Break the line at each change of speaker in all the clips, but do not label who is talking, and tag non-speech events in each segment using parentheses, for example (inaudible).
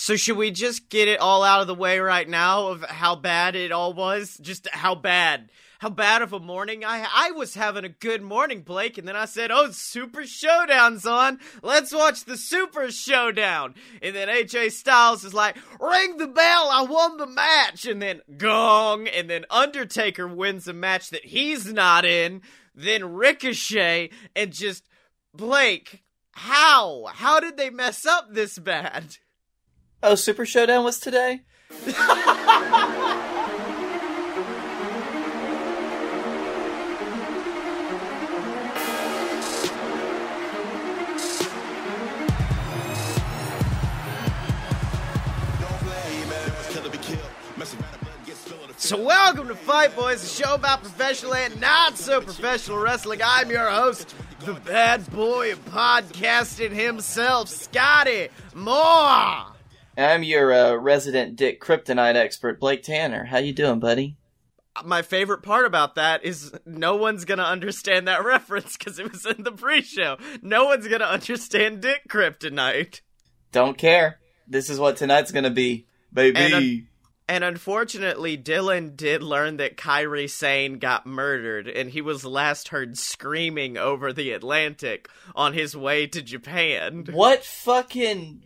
So should we just get it all out of the way right now of how bad it all was? Just how bad. How bad of a morning I I was having a good morning, Blake, and then I said, "Oh, Super Showdown's on. Let's watch the Super Showdown." And then AJ Styles is like, "Ring the bell. I won the match." And then gong, and then Undertaker wins a match that he's not in. Then Ricochet and just Blake, how? How did they mess up this bad? (laughs)
Oh, Super Showdown was today?
So welcome to Fight Boys, a show about professional and not so professional wrestling. I'm your host, the bad boy of podcasting himself, Scotty Moore.
I'm your uh, resident Dick Kryptonite expert, Blake Tanner. How you doing, buddy?
My favorite part about that is no one's gonna understand that (laughs) reference because it was in the pre-show. No one's gonna understand Dick Kryptonite.
Don't care. This is what tonight's gonna be, baby.
And, un- and unfortunately, Dylan did learn that Kairi Sane got murdered, and he was last heard screaming over the Atlantic on his way to Japan.
what fucking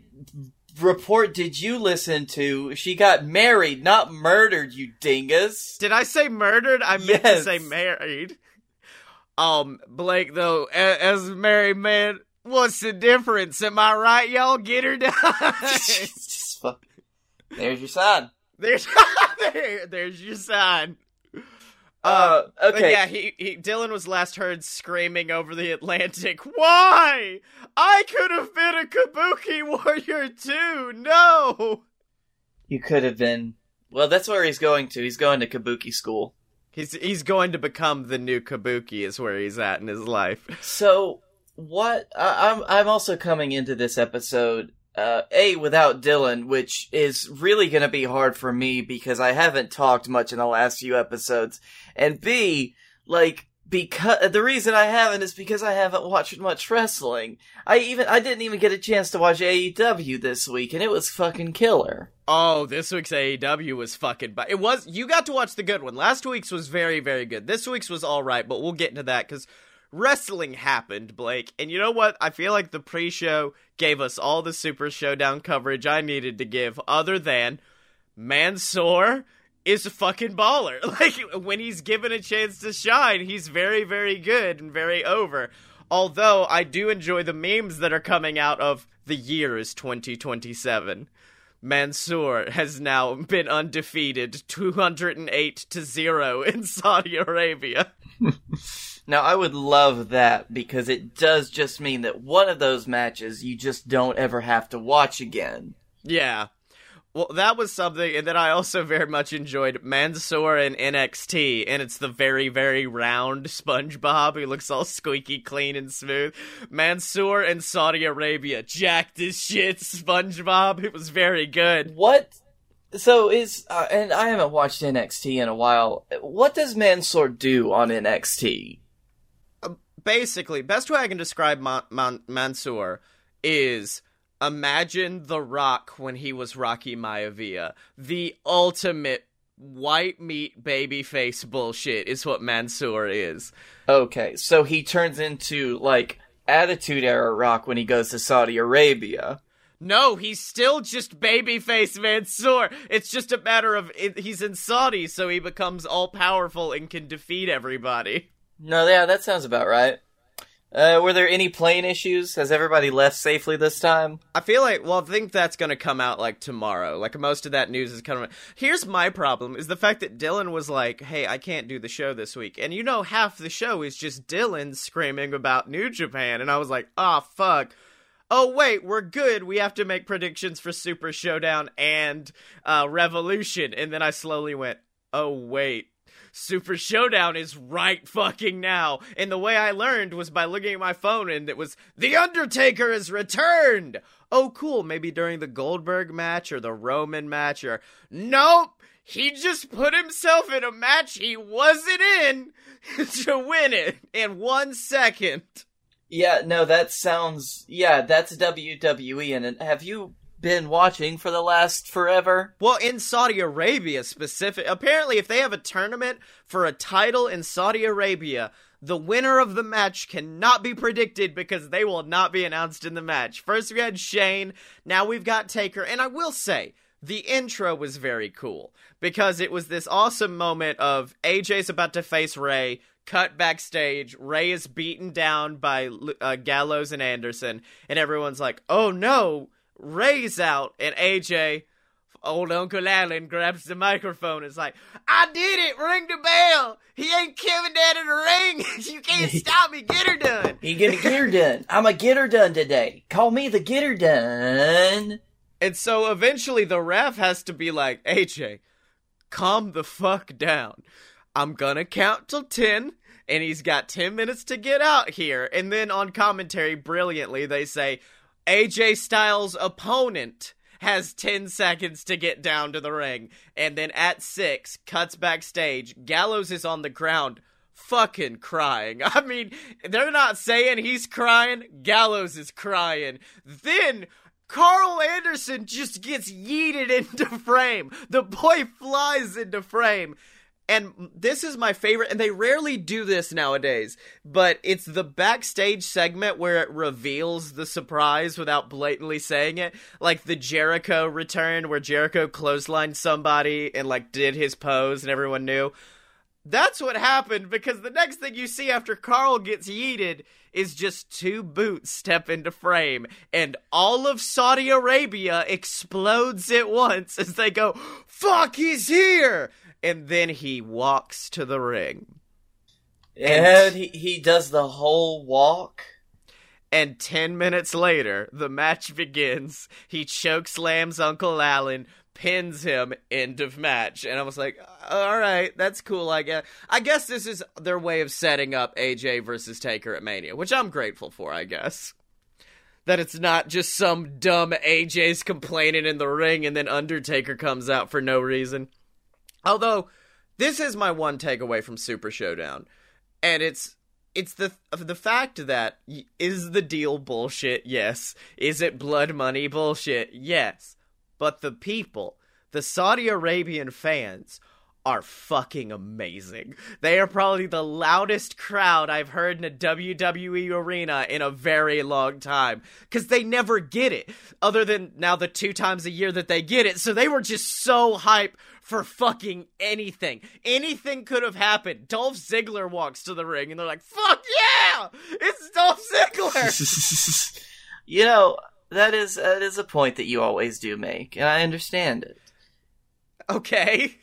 report did you listen to? She got married, not murdered, you dingus.
Did I say murdered? I meant to say married. Um, Blake, though, as a married man, what's the difference? Am I right, y'all? Get her done. (laughs)
There's your sign.
there's, (laughs) there, there's your sign.
Uh,
But
okay.
yeah, he, he Dylan was last heard screaming over the Atlantic. Why? I could have been a Kabuki warrior too. No.
You could have been. Well, that's where he's going to. He's going to Kabuki school.
He's he's going to become the new Kabuki. Is where he's at in his life.
So what? I, I'm I'm also coming into this episode. Uh, a without Dylan, which is really going to be hard for me because I haven't talked much in the last few episodes, and B, like because the reason I haven't is because I haven't watched much wrestling. I even I didn't even get a chance to watch AEW this week, and it was fucking killer.
Oh, this week's AEW was fucking. But it was you got to watch the good one. Last week's was very very good. This week's was all right, but we'll get into that because wrestling happened, Blake. And you know what? I feel like the pre-show gave us all the Super Showdown coverage I needed to give, other than Mansoor is a fucking baller. (laughs) Like when he's given a chance to shine, he's very very good and very over. Although I do enjoy the memes that are coming out of the year is 2027. Mansoor has now been undefeated 208 to 0 in (laughs) Saudi Arabia. (laughs)
Now, I would love that because it does just mean that one of those matches you just don't ever have to watch again.
Yeah. Well, that was something, and then I also very much enjoyed Mansoor and NXT, and it's the very, very round SpongeBob who looks all squeaky clean and smooth. Mansoor and Saudi Arabia, jacked as shit SpongeBob. It was very good.
What? So is uh, and I haven't watched NXT in a while. What does Mansoor do on NXT?
Basically, best way I can describe Man- Man- Mansoor is imagine The Rock when he was Rocky Maivia. The ultimate white meat baby face bullshit is what Mansoor is.
Okay, so he turns into like Attitude Era Rock when he goes to Saudi Arabia.
No, he's still just babyface Mansoor. It's just a matter of it, he's in Saudi, so he becomes all powerful and can defeat everybody.
No, yeah, that sounds about right. Uh, were there any plane issues? Has everybody left safely this time?
I feel like, well, I think that's going to come out like tomorrow. Like most of that news is coming. Here's my problem: is the fact that Dylan was like, "Hey, I can't do the show this week," and you know, half the show is just Dylan screaming about New Japan, and I was like, "Ah, fuck." Oh wait, we're good. We have to make predictions for Super Showdown and uh, Revolution, and then I slowly went, "Oh wait, Super Showdown is right fucking now. And the way I learned was by looking at my phone and it was The Undertaker is returned. Oh cool, maybe during the Goldberg match or the Roman match or Nope. He just put himself in a match he wasn't in (laughs) to win it in 1 second.
Yeah, no, that sounds. Yeah, that's WWE. And have you been watching for the last forever.
Well, in Saudi Arabia specific, apparently if they have a tournament for a title in Saudi Arabia, the winner of the match cannot be predicted because they will not be announced in the match. First we had Shane, now we've got Taker, and I will say, the intro was very cool because it was this awesome moment of AJ's about to face Rey, cut backstage, Rey is beaten down by uh, Gallows and Anderson, and everyone's like, "Oh no, Rey's out," and AJ old Uncle Alan grabs the microphone is like, I did it! Ring the bell! He ain't Kevin Dad in the ring! (laughs) you can't (laughs) stop me! Get her done!
You gonna get her done. I'm a get her done today. Call me the get her done.
And so eventually the ref has to be like, AJ, calm the fuck down. I'm gonna count till 10, and he's got 10 minutes to get out here. And then on commentary, brilliantly, they say, AJ Styles' opponent has 10 seconds to get down to the ring. And then at 6, cuts backstage. Gallows is on the ground, fucking crying. (laughs) I mean, they're not saying he's crying, Gallows is crying. Then. Karl Anderson just gets yeeted (laughs) into frame. The boy flies into frame. And this is my favorite, and they rarely do this nowadays, but it's the backstage segment where it reveals the surprise without blatantly saying it. Like the Jericho return, where Jericho clotheslined somebody and, like, did his pose and everyone knew. That's what happened because the next thing you see after Karl gets yeeted is just two boots step into frame and all of Saudi Arabia explodes at once as they go, Fuck, he's here! And then he walks to the ring.
And he, he does the whole walk.
And 10 minutes later, the match begins. He choke slams Uncle Alan, pins him, end of match. And I was like, all right, that's cool, I guess. I guess this is their way of setting up AJ versus Taker at Mania, which I'm grateful for, I guess. That it's not just some dumb AJ's complaining in the ring and then Undertaker comes out for no reason. Although this is my one takeaway from Super Showdown, and it's it's the the fact that is the deal bullshit? Yes. Is it blood money bullshit? Yes. But the people, the Saudi Arabian fans are fucking amazing. They are probably the loudest crowd I've heard in a WWE arena in a very long time cuz they never get it other than now the two times a year that they get it. So they were just so hype for fucking anything. Anything could have happened. Dolph Ziggler walks to the ring and they're like, "Fuck yeah! It's Dolph Ziggler." (laughs)
you know, that is that is a point that you always do make, and I understand it.
Okay.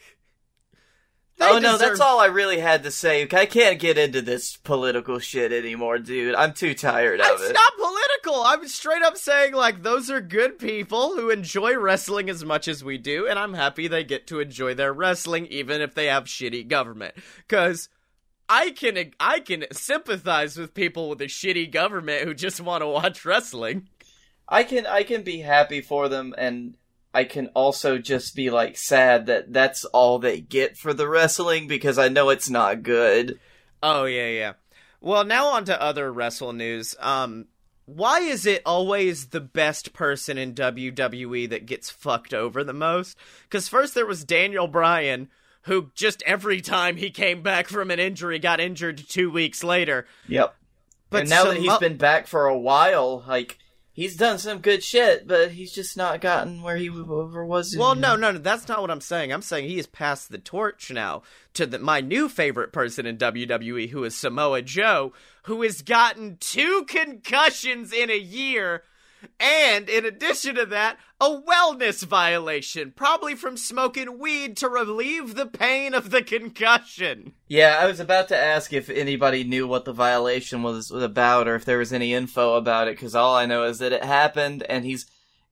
They oh no, that's all I really had to say. I can't get into this political shit anymore, dude. I'm too tired of
it's
it.
It's not political. I'm straight up saying like those are good people who enjoy wrestling as much as we do, and I'm happy they get to enjoy their wrestling even if they have shitty government. Cause I can I can sympathize with people with a shitty government who just want to watch wrestling.
I can I can be happy for them and I can also just be like sad that that's all they get for the wrestling because I know it's not good.
Oh yeah, yeah. Well, now on to other wrestle news. Um why is it always the best person in WWE that gets fucked over the most? Cuz first there was Daniel Bryan who just every time he came back from an injury got injured 2 weeks later.
Yep. But and now that he's been back for a while, like he's done some good shit, but he's just not gotten where he ever was.
Well, no, no, no, that's not what I'm saying. I'm saying he has passed the torch now to the, my new favorite person in WWE, who is Samoa Joe, who has gotten two concussions in a year and in addition to that, a wellness violation, probably from smoking weed to relieve the pain of the concussion.
Yeah, I was about to ask if anybody knew what the violation was about or if there was any info about it, because all I know is that it happened and he's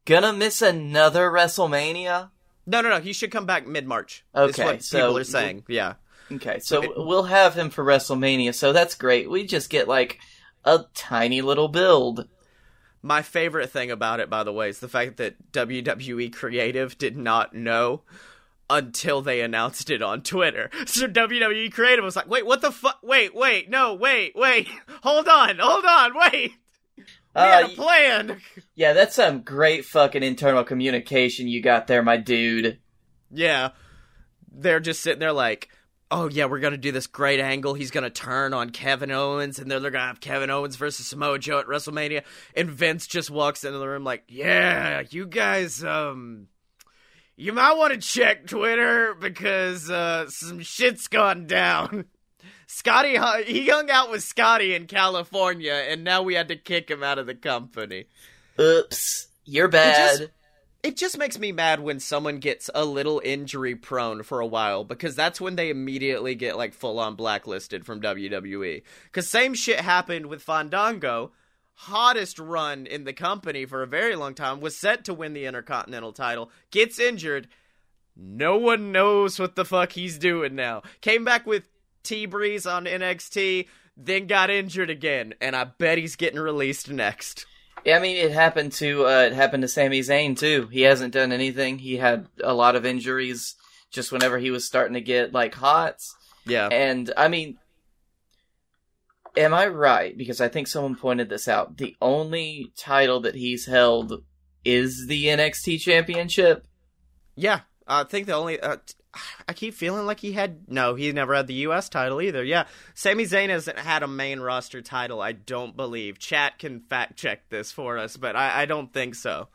gonna miss another WrestleMania.
No, no, no. He should come back mid March. Okay, what so people are saying. Yeah.
Okay, so it, we'll have him for WrestleMania, so that's great. We just get like a tiny little build.
My favorite thing about it, by the way, is the fact that WWE Creative did not know until they announced it on Twitter. (laughs) So WWE Creative was like, wait, what the fuck? Wait, wait, no, wait, wait, (laughs) hold on, hold on, wait. We had
Uh,
a plan.
Yeah, that's some great fucking internal communication you got there, my dude.
Yeah. They're just sitting there like, oh, yeah, we're going to do this great angle. He's going to turn on Kevin Owens, and then they're going to have Kevin Owens versus Samoa Joe at WrestleMania. And Vince just walks into the room like, yeah, you guys, um, you might want to check Twitter because uh, some shit's gone down. (laughs) Scotty, he hung out with Scotty in California, and now we had to kick him out of the company.
Oops, you're bad.
It just makes me mad when someone gets a little injury prone for a while because that's when they immediately get like full on blacklisted from WWE. Because same shit happened with Fandango. Hottest run in the company for a very long time was set to win the Intercontinental title, gets injured. No one knows what the fuck he's doing now. Came back with T Breeze on NXT, then got injured again, and I bet he's getting released next.
Yeah, I mean, it happened to uh, it happened to Sami Zayn too. He hasn't done anything. He had a lot of injuries just whenever he was starting to get like hot.
Yeah.
And I mean, am I right? Because I think someone pointed this out. The only title that he's held is the NXT Championship.
Yeah, I think the only uh, I keep feeling like he had no, he never had the U.S. title either. Yeah, Sami Zayn hasn't had a main roster title. I don't believe. Chat can fact check this for us, but I, I don't think so.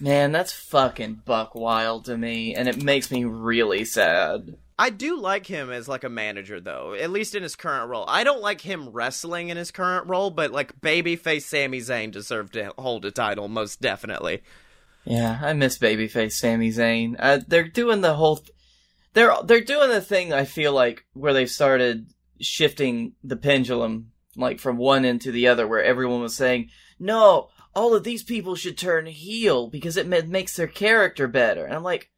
Man, that's fucking buck wild to me, and it makes me really sad.
I do like him as like a manager though, at least in his current role. I don't like him wrestling in his current role, but like babyface Sami Zayn deserved to hold a title most definitely.
Yeah, I miss babyface Sami Zayn. Uh, they're doing the whole. Th- they're they're doing the thing. I feel like where they've started shifting the pendulum, like from one end to the other, where everyone was saying, "No, all of these people should turn heel because it makes their character better." And I'm like,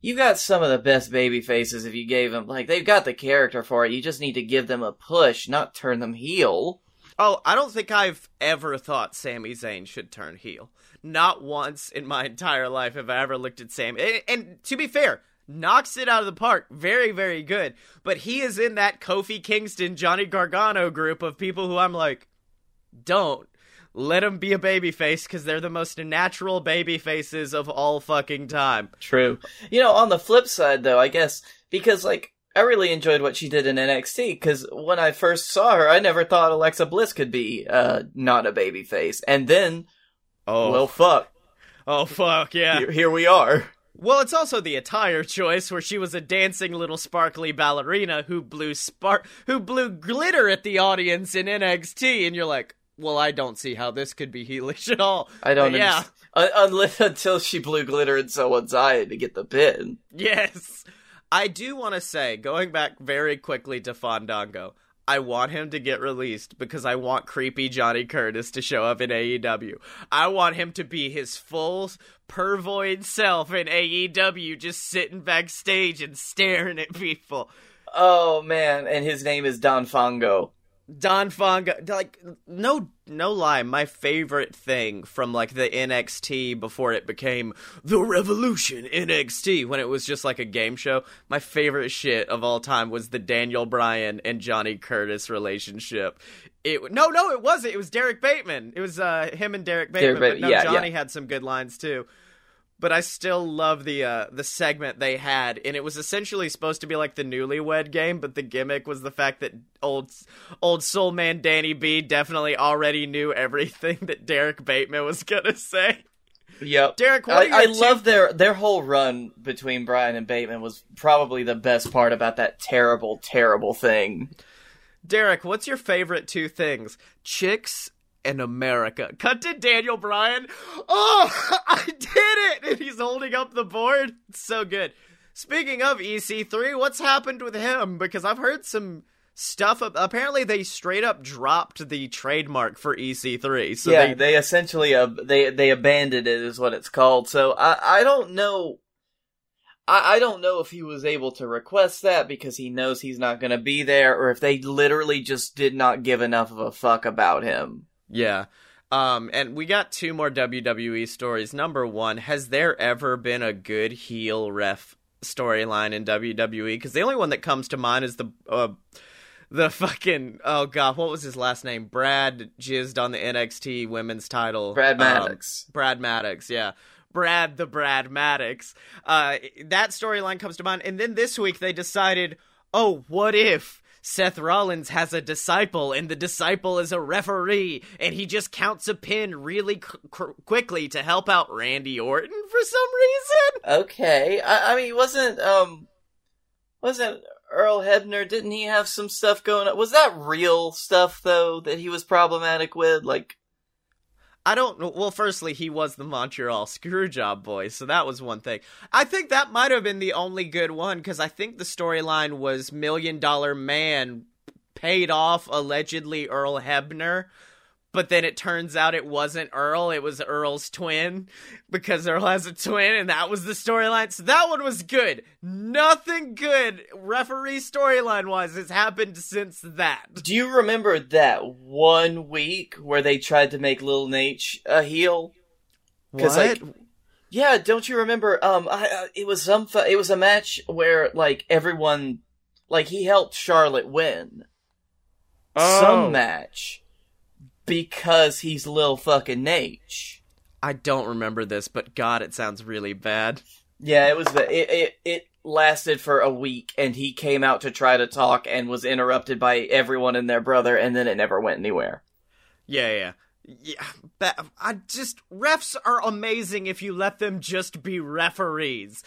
"You got some of the best baby faces if you gave them like they've got the character for it. You just need to give them a push, not turn them heel."
Oh, I don't think I've ever thought Sami Zayn should turn heel. Not once in my entire life have I ever looked at Sam. And, and to be fair, knocks it out of the park. Very, very good. But he is in that Kofi Kingston, Johnny Gargano group of people who I'm like, don't. Let him be a babyface because they're the most natural baby faces of all fucking time.
True. You know, on the flip side, though, I guess because like I really enjoyed what she did in NXT because when I first saw her, I never thought Alexa Bliss could be uh not a baby face, and then
Oh,
well, fuck,
oh fuck, yeah.
here, here we are.
Well, it's also the attire choice where she was a dancing little sparkly ballerina who blew spark who blew glitter at the audience in NXT and you're like, "Well, I don't see how this could be heelish at all."
I don't.
But yeah.
unless until she blew glitter in someone's eye to get the pin.
Yes. I do want to say, going back very quickly to Fandango, I want him to get released because I want creepy Johnny Curtis to show up in AEW. I want him to be his full pervoid self in AEW, just sitting backstage and staring at people.
Oh man, and his name is Don Fongo.
Don Fonga, like no, no lie, my favorite thing from like the NXT before it became the Revolution NXT when it was just like a game show. My favorite shit of all time was the Daniel Bryan and Johnny Curtis relationship. It no, no, it wasn't. It was Derrick Bateman. It was uh him and Derrick Bateman.
Derrick
but no,
yeah,
Johnny
yeah.
had some good lines too. But I still love the uh, the segment they had, and it was essentially supposed to be like the Newlywed Game, but the gimmick was the fact that old old soul man Danny B definitely already knew everything (laughs) that Derrick Bateman was gonna say.
Yep.
Derrick, what
I, I
two-
love their their whole run between Bryan and Bateman was probably the best part about that terrible, terrible thing.
Derrick, what's your favorite two things? Chicks and America. Cut to Daniel Bryan. Oh, (laughs) I did it! And he's holding up the board. It's so good. Speaking of EC3, what's happened with him? Because I've heard some stuff. Apparently, they straight up dropped the trademark for EC3. So
yeah,
they,
they, essentially uh, they they abandoned it is what it's called. So I I don't know. I, I don't know if he was able to request that because he knows he's not going to be there, or if they literally just did not give enough of a fuck about him.
Yeah. Um, and we got two more WWE stories. Number one, has there ever been a good heel ref storyline in WWE? Because the only one that comes to mind is the uh, the fucking oh god, what was his last name? Brad jizzed on the NXT Women's Title.
Brad Maddox.
Um, Brad Maddox, yeah. Brad the Brad Maddox. Uh, that storyline comes to mind, and then this week they decided, oh, what if Seth Rollins has a disciple, and the disciple is a referee, and he just counts a pin really quickly to help out Randy Orton for some reason.
Okay, I, I mean, wasn't um, wasn't Earl Hebner? Didn't he have some stuff going on? Was that real stuff though that he was problematic with? Like,
I don't know. Well, firstly, he was the Montreal Screwjob boy, so that was one thing. I think that might have been the only good one because I think the storyline was Million Dollar Man paid off allegedly Earl Hebner but then it turns out it wasn't Earl, it was Earl's twin because Earl has a twin, and that was the storyline. So that one was good. Nothing good referee storyline wise has happened since that.
Do you remember that one week where they tried to make Lil Nate a heel?
What? Like,
yeah, don't you remember? Um, I, uh, it was some. It was a match where like everyone, like he helped Charlotte win. Oh. Some match because he's Lil fucking Nate.
I don't remember this, but God, it sounds really bad.
Yeah, it was the it, it it lasted for a week, and he came out to try to talk and was interrupted by everyone and their brother, and then it never went anywhere.
Yeah, yeah. Yeah, but I just refs are amazing if you let them just be referees.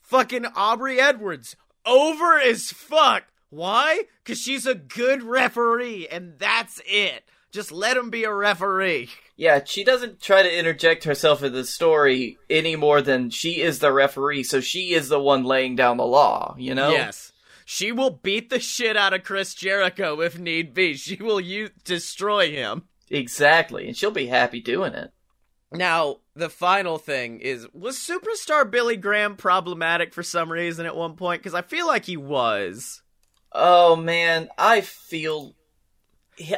Fucking Aubrey Edwards, over as fuck. Why? Cause she's a good referee, and that's it. Just let him be a referee.
Yeah, she doesn't try to interject herself in the story any more than she is the referee, so she is the one laying down the law, you know?
Yes. She will beat the shit out of Chris Jericho if need be. She will use, destroy him.
Exactly, and she'll be happy doing it.
Now, the final thing is was superstar Billy Graham problematic for some reason at one point? Because I feel like he was.
Oh man, I feel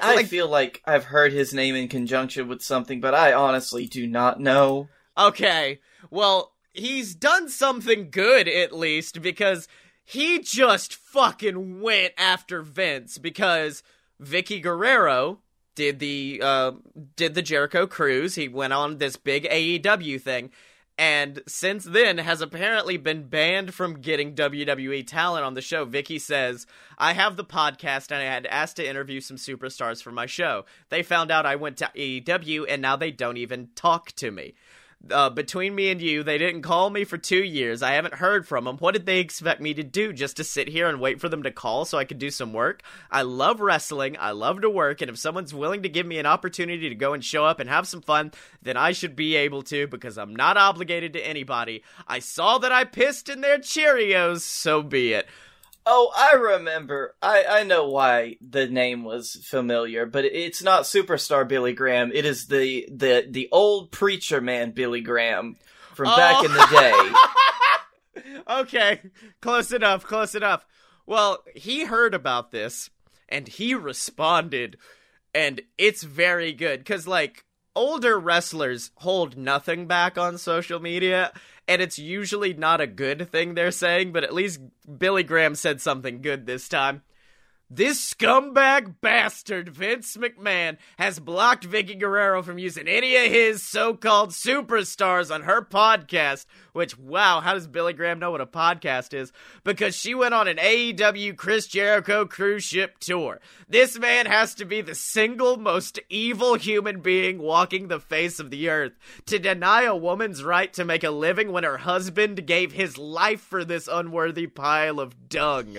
I like, feel like I've heard his name in conjunction with something, but I honestly do not know.
Okay, well, he's done something good at least because he just fucking went after Vince because Vickie Guerrero did the uh, did the Jericho cruise. He went on this big AEW thing, and since then has apparently been banned from getting WWE talent on the show. Vickie says, I have the podcast and I had asked to interview some superstars for my show. They found out I went to AEW and now they don't even talk to me uh, between me and you, they didn't call me for two years. I haven't heard from them. What did they expect me to do? Just to sit here and wait for them to call so I could do some work? I love wrestling. I love to work. And if someone's willing to give me an opportunity to go and show up and have some fun, then I should be able to because I'm not obligated to anybody. I saw that I pissed in their Cheerios, so be it.
Oh, I remember. I, I know why the name was familiar, but it's not superstar Billy Graham. It is the the the old preacher man Billy Graham from oh. back in the oh.
day. (laughs) okay, close enough, close enough. Well, he heard about this and he responded and it's very good cuz like older wrestlers hold nothing back on social media and it's usually not a good thing they're saying, but at least Billy Graham said something good this time. This scumbag bastard, Vince McMahon, has blocked Vickie Guerrero from using any of his so called superstars on her podcast. Which, wow, how does Billy Graham know what a podcast is? Because she went on an AEW Chris Jericho cruise ship tour. This man has to be the single most evil human being walking the face of the earth to deny a woman's right to make a living when her husband gave his life for this unworthy pile of dung.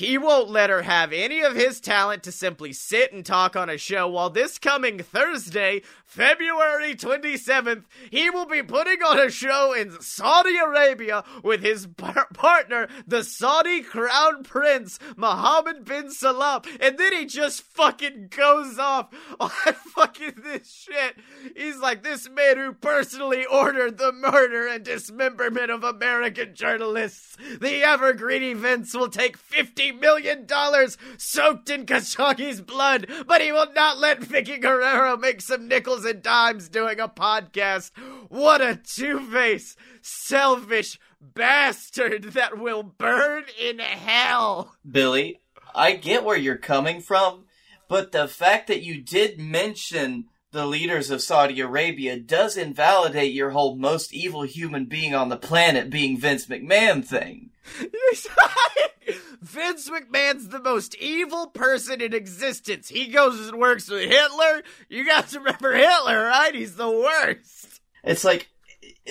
He won't let her have any of his talent to simply sit and talk on a show while this coming Thursday, February 27th, he will be putting on a show in Saudi Arabia with his par- partner, the Saudi Crown Prince, Mohammed bin Salman. And then he just fucking goes off on (laughs) fucking this shit. He's like, this man who personally ordered the murder and dismemberment of American journalists. The evergreen events will take $50 million dollars soaked in Khashoggi's blood, but he will not let Vickie Guerrero make some nickels and dimes doing a podcast. What a two faced, selfish bastard that will burn in hell.
Billy, I get where you're coming from, but the fact that you did mention the leaders of Saudi Arabia does invalidate your whole most evil human being on the planet being Vince McMahon thing. (laughs)
Vince McMahon's the most evil person in existence. He goes and works with Hitler. You guys remember Hitler, right? He's the worst.
It's like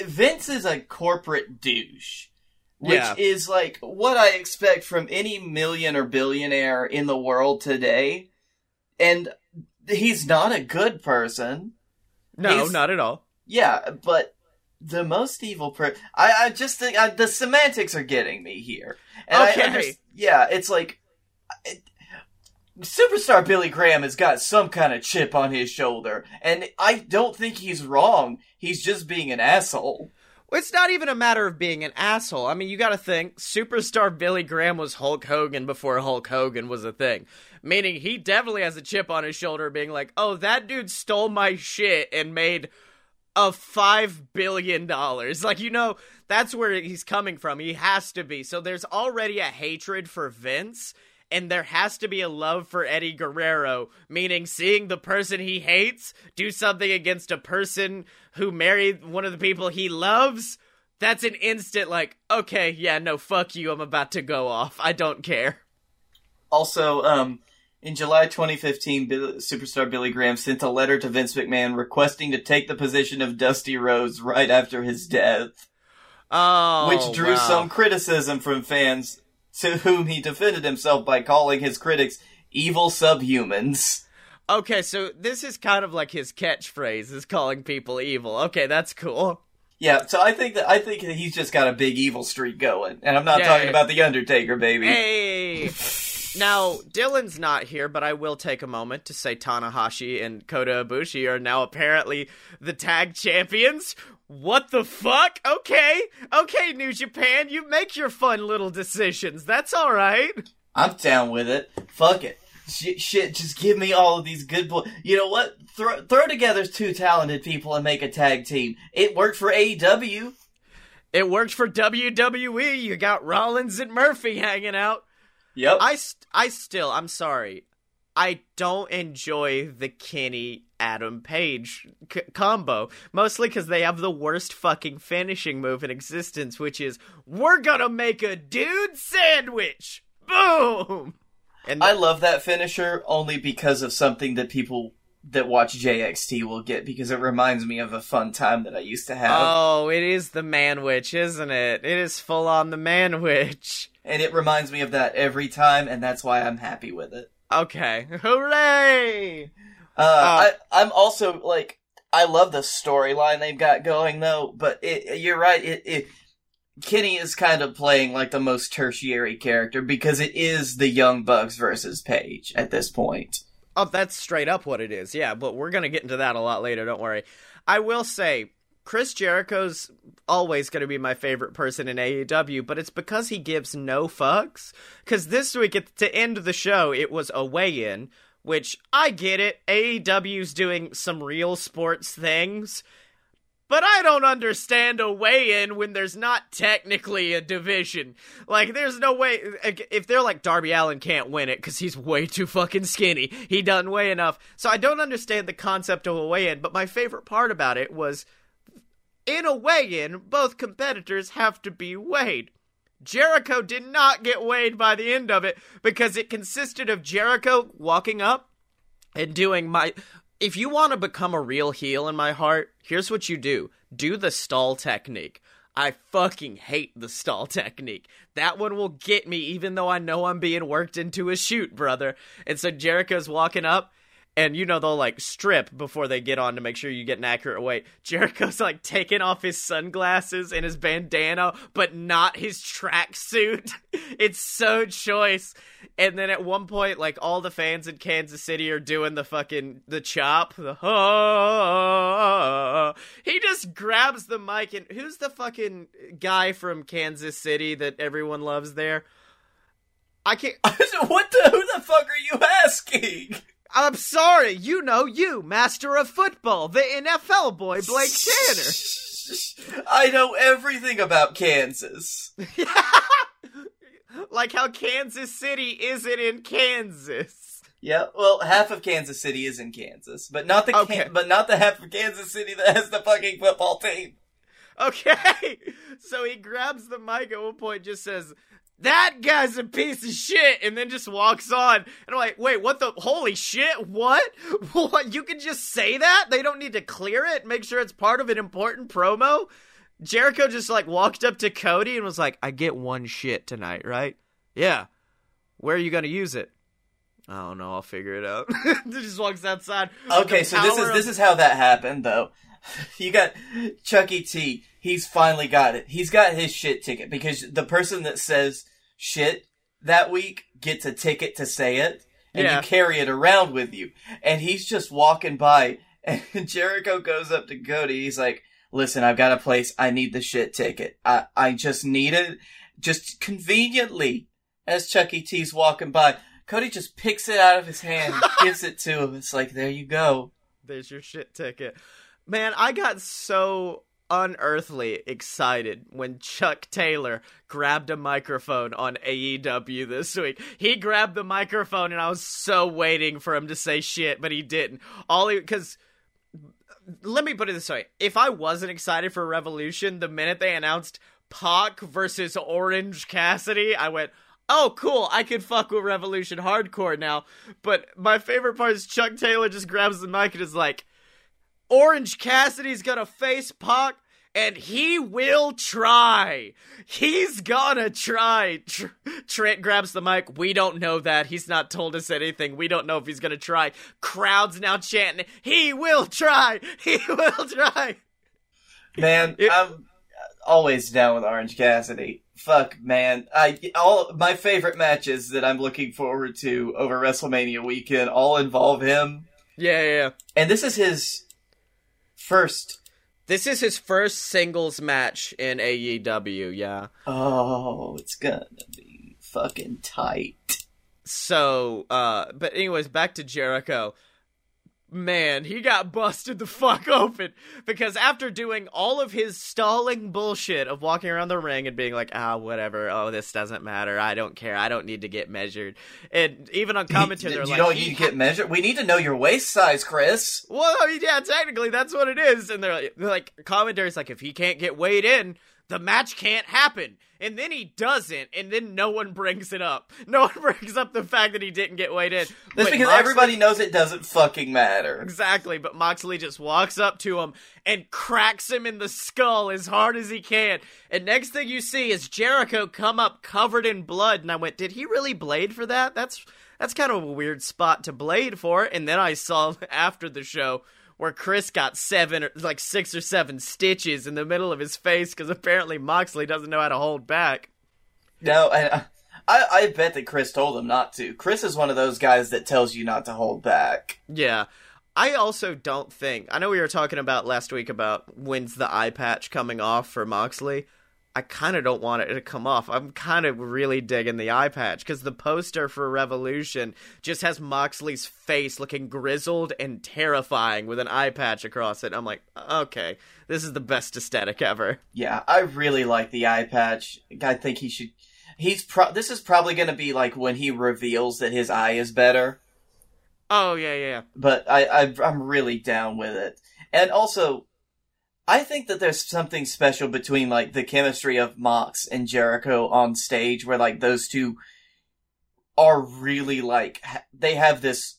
Vince is a corporate douche, which
Yeah.
is like what I expect from any million or billionaire in the world today. And he's not a good person.
No,
He's-
not at all.
Yeah, but the most evil per I, I just think I, the semantics are getting me here. And
Okay.
under- yeah, it's like it, superstar Billy Graham has got some kind of chip on his shoulder, and I don't think he's wrong. He's just being an asshole.
It's not even a matter of being an asshole. I mean, you gotta think, superstar Billy Graham was Hulk Hogan before Hulk Hogan was a thing. Meaning he definitely has a chip on his shoulder being like, oh, that dude stole my shit and made a five billion dollars. Like, you know, that's where he's coming from. He has to be. So there's already a hatred for Vince. And there has to be a love for Eddie Guerrero, meaning seeing the person he hates do something against a person who married one of the people he loves. That's an instant, like, okay, yeah, no, fuck you, I'm about to go off. I don't care.
Also, um, in July 2015, Bill, superstar Billy Graham sent a letter to Vince McMahon requesting to take the position of Dusty Rhodes right after his death.
Oh,
which drew
wow.
some criticism from fans to whom he defended himself by calling his critics evil subhumans.
Okay, so this is kind of like his catchphrase is calling people evil. Okay, that's cool.
Yeah, so I think that I think that he's just got a big evil streak going, and I'm not
Yeah.
talking about the Undertaker, baby.
Hey. (laughs) Now, Dylan's not here, but I will take a moment to say Tanahashi and Kota Ibushi are now apparently the tag champions. What the fuck? Okay. Okay, New Japan, you make your fun little decisions. That's all right.
I'm down with it. Fuck it. Shit, shit, just give me all of these good boys. You know what? Throw, throw together two talented people and make a tag team. It worked for AEW.
It worked for WWE. You got Rollins and Murphy hanging out.
Yep.
I, st- I still, I'm sorry. I don't enjoy the Kenny Adam Page c- combo, mostly because they have the worst fucking finishing move in existence, which is we're gonna make a dude sandwich. Boom. And
I love that finisher only because of something that people that watch JXT will get because it reminds me of a fun time that I used to have.
oh, it is the man witch, isn't it? It is full on the man witch.
and it reminds me of that every time, and that's why I'm happy with it.
Okay, (laughs) hooray!
Uh, I, I'm also like, I love the storyline they've got going though, but it, you're right. It, it Kenny is kind of playing like the most tertiary character because it is the Young Bucks versus Page at this point.
Oh, that's straight up what it is. Yeah, but we're going to get into that a lot later. Don't worry. I will say, Chris Jericho's always going to be my favorite person in AEW, but it's because he gives no fucks. Because this week, at the end the show, it was a weigh in, which I get it. AEW's doing some real sports things. But I don't understand a weigh in when there's not technically a division. Like, there's no way. If they're like, Darby Allin can't win it because he's way too fucking skinny, he doesn't weigh enough. So I don't understand the concept of a weigh in. But my favorite part about it was in a weigh in, both competitors have to be weighed. Jericho did not get weighed by the end of it because it consisted of Jericho walking up and doing my. If you want to become a real heel in my heart, here's what you do do the stall technique. I fucking hate the stall (laughs) technique. That one will get me, even though I know I'm being worked into a shoot, brother. And so Jericho's walking up, and you know they'll like strip before they get on to make sure you get an accurate weight. Jericho's like taking off his sunglasses and his bandana, but not his tracksuit. (laughs) it's so choice. And then at one point, like all the fans in Kansas City are doing the fucking the chop. The oh, he just grabs the mic and who's the fucking guy from Kansas City that everyone loves there? I can't. (laughs)
what the? Who the fuck are you asking?
I'm sorry, you know you, master of football, the NFL boy, Blake (laughs) Tanner.
I know everything about Kansas. (laughs)
like how Kansas City isn't in Kansas.
Yeah, well, half of Kansas City is in Kansas, but not the
Okay.
But not the half of Kansas City that has the fucking football team.
Okay. (laughs) So he grabs the mic at one point, just says, That guy's a piece of shit, and then just walks on. And I'm like, wait, what the holy shit? What? (laughs) What you can just say that? They don't need to clear it, make sure it's part of an important promo? Jericho just like walked up to Cody and was like, I get one shit tonight, right? Yeah. Where are you gonna use it? I don't know, I'll figure it out. (laughs) just walks outside.
Okay, so this is
of-
this is how that happened though. (laughs) You got Chucky T. He's finally got it. He's got his shit ticket because the person that says shit that week gets a ticket to say it, and
Yeah.
you carry it around with you. And he's just walking by, (laughs) and Jericho goes up to Cody. He's like, "Listen, I've got a place. I need the shit ticket. I I just need it, just conveniently." As Chucky T's walking by, Cody just picks it out of his hand, (laughs) gives it to him. It's like, there you go.
There's your shit ticket. Man, I got so unearthly excited when Chuck Taylor grabbed a microphone on AEW this week. He grabbed the microphone and I was so waiting for him to say shit, but he didn't. All he cuz let me put it this way. If I wasn't excited for Revolution the minute they announced Pac versus Orange Cassidy, I went, "Oh, cool! I could fuck with Revolution hardcore now." But my favorite part is Chuck Taylor just grabs the mic and is like, "Orange Cassidy's gonna face Pac." And he will try. He's gonna try. Tr- Trent grabs the mic. We don't know that. He's not told us anything. We don't know if he's gonna try. Crowds now chanting, He will try. He (laughs) will try.
Man,
It-
I'm always down with Orange Cassidy. Fuck, man. I all my favorite matches that I'm looking forward to over WrestleMania weekend all involve him.
Yeah, yeah, yeah.
And this is his first.
This is his first singles match in AEW, yeah.
Oh, it's gonna be fucking tight.
So, uh, but anyways, back to Jericho. Man, he got busted the fuck (laughs) open because after doing all of his stalling bullshit of walking around the ring and being like, ah, whatever, oh, this doesn't matter, I don't care, I don't need to get measured, and even on (laughs) commentary, they're
you
like,
don't need to get measured. We need to know your waist size, Chris.
Well, I mean, yeah, technically that's what it is. And they're like, they're like commentary's like, if he can't get weighed in, the match can't happen. And then he doesn't, and then no one (laughs) brings it up. No one (laughs) brings up the fact that he didn't get weighed in.
That's
But
because
Moxley-
everybody knows it doesn't fucking matter.
Exactly, but Moxley just walks up to him and cracks him in the skull as hard as he can. And next thing you see is Jericho come up covered in blood. And I went, did he really blade for that? That's that's kind of a weird spot to blade for. And then I saw (laughs) after the show where Chris got seven or like six or seven stitches in the middle of his face because apparently Moxley doesn't know how to hold back.
No, and uh, I, I bet that Chris told him not to. Chris is one of those guys that tells you not to hold back.
Yeah. I also don't think. I know we were talking about last week about when's the eye patch coming off for Moxley. I kind of don't want it to come off. I'm kind of really digging the eye patch because the poster for Revolution just has Moxley's face looking grizzled and terrifying with an eye patch across it. I'm like, okay, this is the best aesthetic ever.
Yeah, I really like the eye patch. I think he should. He's pro. This is probably going to be like when he reveals that his eye is better.
Oh yeah, yeah.
But I, I I'm really down with it. And also, I think that there's something special between like the chemistry of Mox and Jericho on stage, where like those two are really like ha- they have this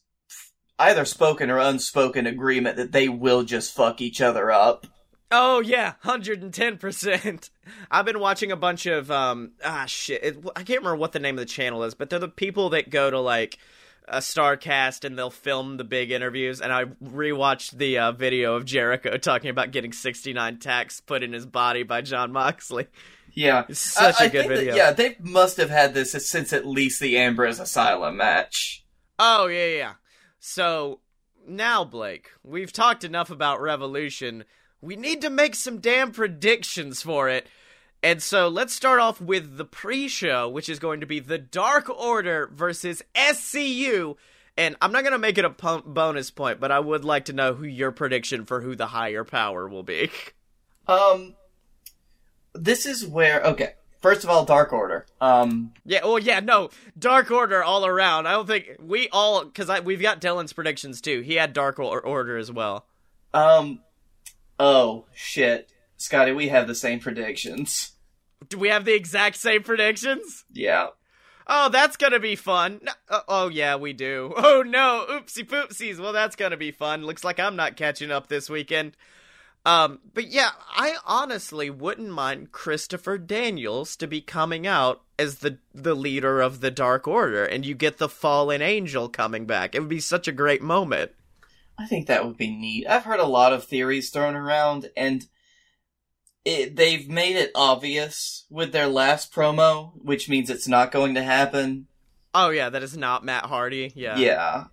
either spoken or unspoken agreement that they will just fuck each other up.
Oh yeah, hundred and ten percent. (laughs) I've been watching a bunch of um ah shit. It, I can't remember what the name of the channel is, but they're the people that go to like a Starrcast and they'll film the big interviews. And I rewatched the uh, video of Jericho talking about getting sixty nine tacks put in his body by Jon Moxley.
Yeah,
It's such
a
good video.
yeah, they must have had this since at least the Ambrose Asylum match.
Oh yeah, yeah. So now, Blake, we've talked enough about Revolution. We need to make some damn predictions for it. And so let's start off with the pre-show, which is going to be the Dark Order versus SCU. And I'm not going to make it a bonus point, but I would like to know who your prediction for who the higher power will be.
Um, this is where okay. first of all, Dark Order. Um,
Yeah, well, yeah, no, Dark Order all around. I don't think we all because I we've got Dylan's predictions too. He had Dark Or- Order as well.
um, oh shit, Scotty, we have the same predictions.
Do we have the exact same predictions?
Yeah.
Oh, that's gonna be fun. No- uh, oh yeah, we do. (laughs) Oh no, oopsie poopsies. Well, that's gonna be fun. Looks like I'm not catching up this weekend. Um, but yeah, I honestly wouldn't mind Christopher Daniels to be coming out as the the leader of the Dark Order, and you get the fallen angel coming back. It would be such a great moment.
I think that would be neat. I've heard a lot of theories thrown around, and it, they've made it obvious with their last promo, which means it's not going to happen.
Oh yeah, that is not Matt Hardy. Yeah.
Yeah.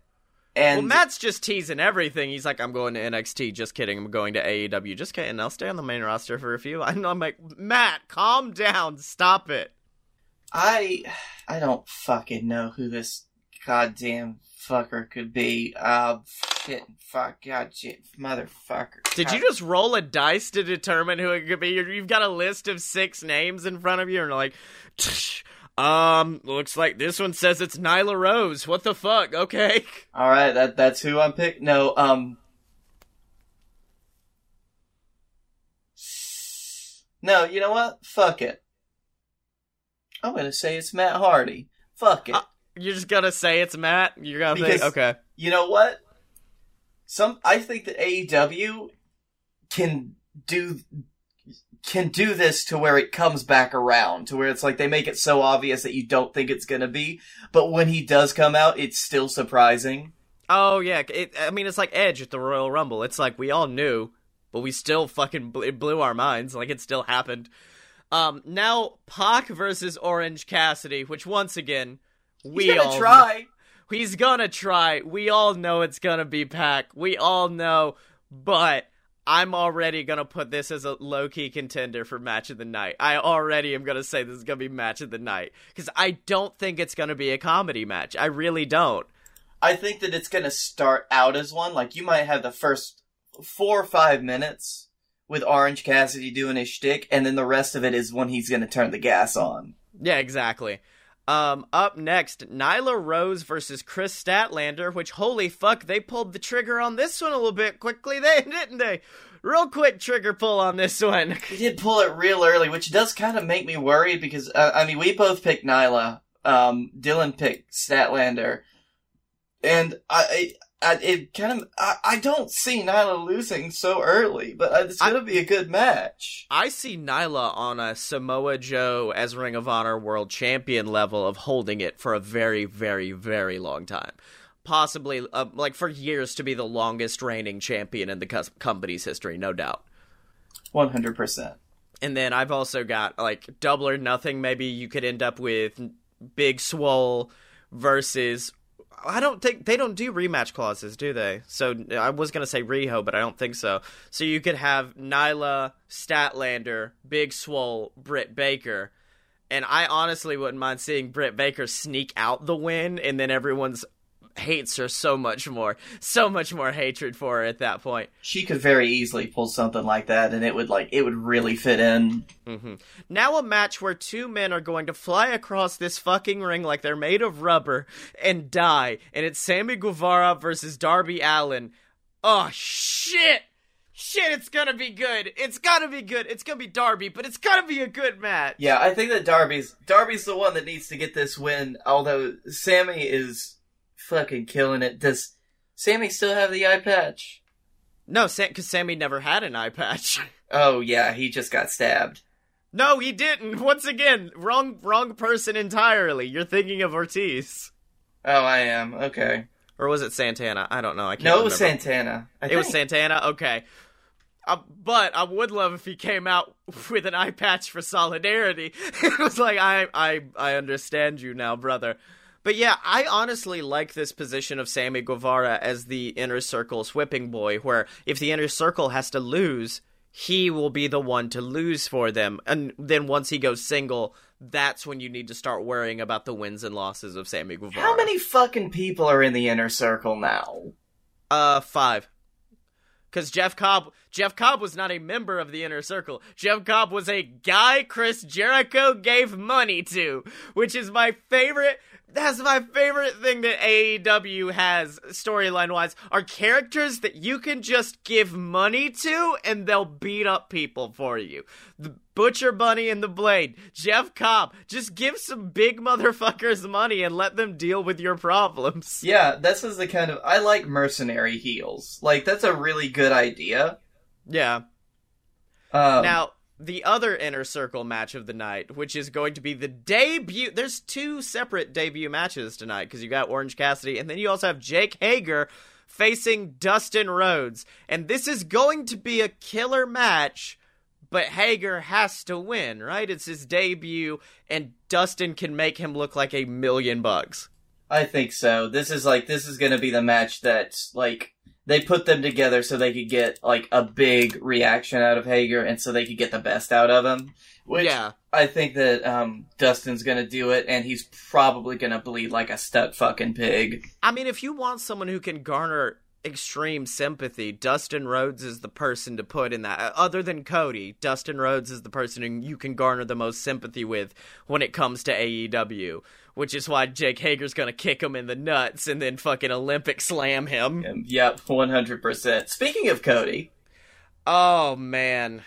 And
well, Matt's just teasing everything. He's like, "I'm going to NXT." Just kidding. I'm going to AEW. Just kidding. I'll stay on the main roster for a few. (laughs) I'm, I'm like, Matt, calm down. Stop it.
I I don't fucking know who this goddamn fucker could be. Uh, shit, fuck, god, shit, motherfucker.
Did you just roll a dice to determine who it could be? You've got a list of six names in front of you, and you're like, um, looks like this one says it's Nyla Rose. What the fuck? Okay. (laughs)
All right, that that's who I'm picking. No, um, no, you know what? Fuck it. I'm gonna say it's Matt Hardy. Fuck it.
Uh, You're just gonna say it's Matt. You're gonna think, okay.
you know what? Some I think that AEW can do can do this to where it comes back around to where it's like they make it so obvious that you don't think it's gonna be, but when he does come out, it's still surprising.
Oh yeah, it, I mean it's like Edge at the Royal Rumble. It's like we all knew, but we still fucking bl- it blew our minds. Like it still happened. Um, now Pac versus Orange Cassidy, which once again we
He's gonna
all
try.
He's gonna try. We all know it's gonna be Pac. We all know, but I'm already gonna put this as a low key contender for match of the night. I already am gonna say this is gonna be match of the night because I don't think it's gonna be a comedy match. I really don't.
I think that it's gonna start out as one. Like you might have the first four or five minutes with Orange Cassidy doing his shtick, and then the rest of it is when he's gonna turn the gas on.
Yeah, exactly. Um, up next, Nyla Rose versus Kris Statlander, which holy fuck, they pulled the trigger on this one a little bit quickly, (laughs) they didn't they? Real quick trigger pull on this one. (laughs)
He did pull it real early, which does kind of make me worried because uh, I mean we both picked Nyla. Um, Dylan picked Statlander, and I, I, it kind of I, I don't see Nyla losing so early, but it's gonna be a good match.
I see Nyla on a Samoa Joe as Ring of Honor World Champion level of holding it for a very, very, very long time. Possibly, uh, like for years, to be the longest reigning champion in the cus- company's history, no doubt.
One hundred percent.
And then I've also got like double or nothing. Maybe you could end up with Big Swole versus. I don't think they don't do rematch clauses, do they? So I was gonna say Riho, but I don't think so. So you could have Nyla, Statlander, Big Swole, Britt Baker, and I honestly wouldn't mind seeing Britt Baker sneak out the win, and then everyone's hates her so much more, so much more hatred for her at that point.
She could very easily pull something like that, and it would like it would really fit in.
hmm Now a match where two men are going to fly across this fucking ring like they're made of rubber and die, and it's Sammy Guevara versus Darby Allin. Oh shit! Shit, it's gonna be good. It's gonna be good. It's gonna be Darby, but it's gonna be a good match.
Yeah, I think that Darby's Darby's the one that needs to get this win. Although Sammy is fucking killing it. Does Sammy still have the eye patch?
No, because Sammy never had an eye patch. (laughs)
Oh yeah, he just got stabbed.
no, he didn't. Once again, wrong, wrong person entirely. You're thinking of Ortiz,
Oh, I am. Okay.
or was it Santana? I don't know. I can't.
No, it was
remember.
Santana. I
It was. Santana. Okay. Uh, but I would love if he came out (laughs) with an eye patch for solidarity. (laughs) it was like I I I understand you now, brother. But yeah, I honestly like this position of Sammy Guevara as the inner circle's whipping boy, where if the inner circle has to lose, he will be the one to lose for them. And then once he goes single, that's when you need to start worrying about the wins and losses of Sammy Guevara.
How many fucking people are in the inner circle now?
Uh, five. because Jeff Cobb Jeff Cobb was not a member of the inner circle. Jeff Cobb was a guy Chris Jericho gave money to, which is my favorite. That's my favorite thing that AEW has storyline wise are characters that you can just give money to and they'll beat up people for you. The Butcher Bunny and the Blade, Jeff Cobb, just give some big motherfuckers money and let them deal with your problems. (laughs)
Yeah, this is the kind of I like mercenary heels. Like that's a really good idea.
Yeah.
Um,
Now, the other inner circle match of the night, which is going to be the debut. There's two separate debut matches tonight because you got Orange Cassidy, and then you also have Jake Hager facing Dustin Rhodes. And this is going to be a killer match, but Hager has to win, right? It's his debut, and Dustin can make him look like a million bucks.
I think so. This is like this is gonna be the match that like they put them together so they could get like a big reaction out of Hager and so they could get the best out of him. Which
yeah.
I think that um, Dustin's gonna do it, and he's probably gonna bleed like a stuck fucking pig.
I mean, if you want someone who can garner extreme sympathy, Dustin Rhodes is the person to put in that. Other than Cody, Dustin Rhodes is the person who you can garner the most sympathy with when it comes to AEW. Which is why Jake Hager's gonna kick him in the nuts and then fucking Olympic slam him.
Yep, one hundred percent. Speaking of Cody,
Oh man.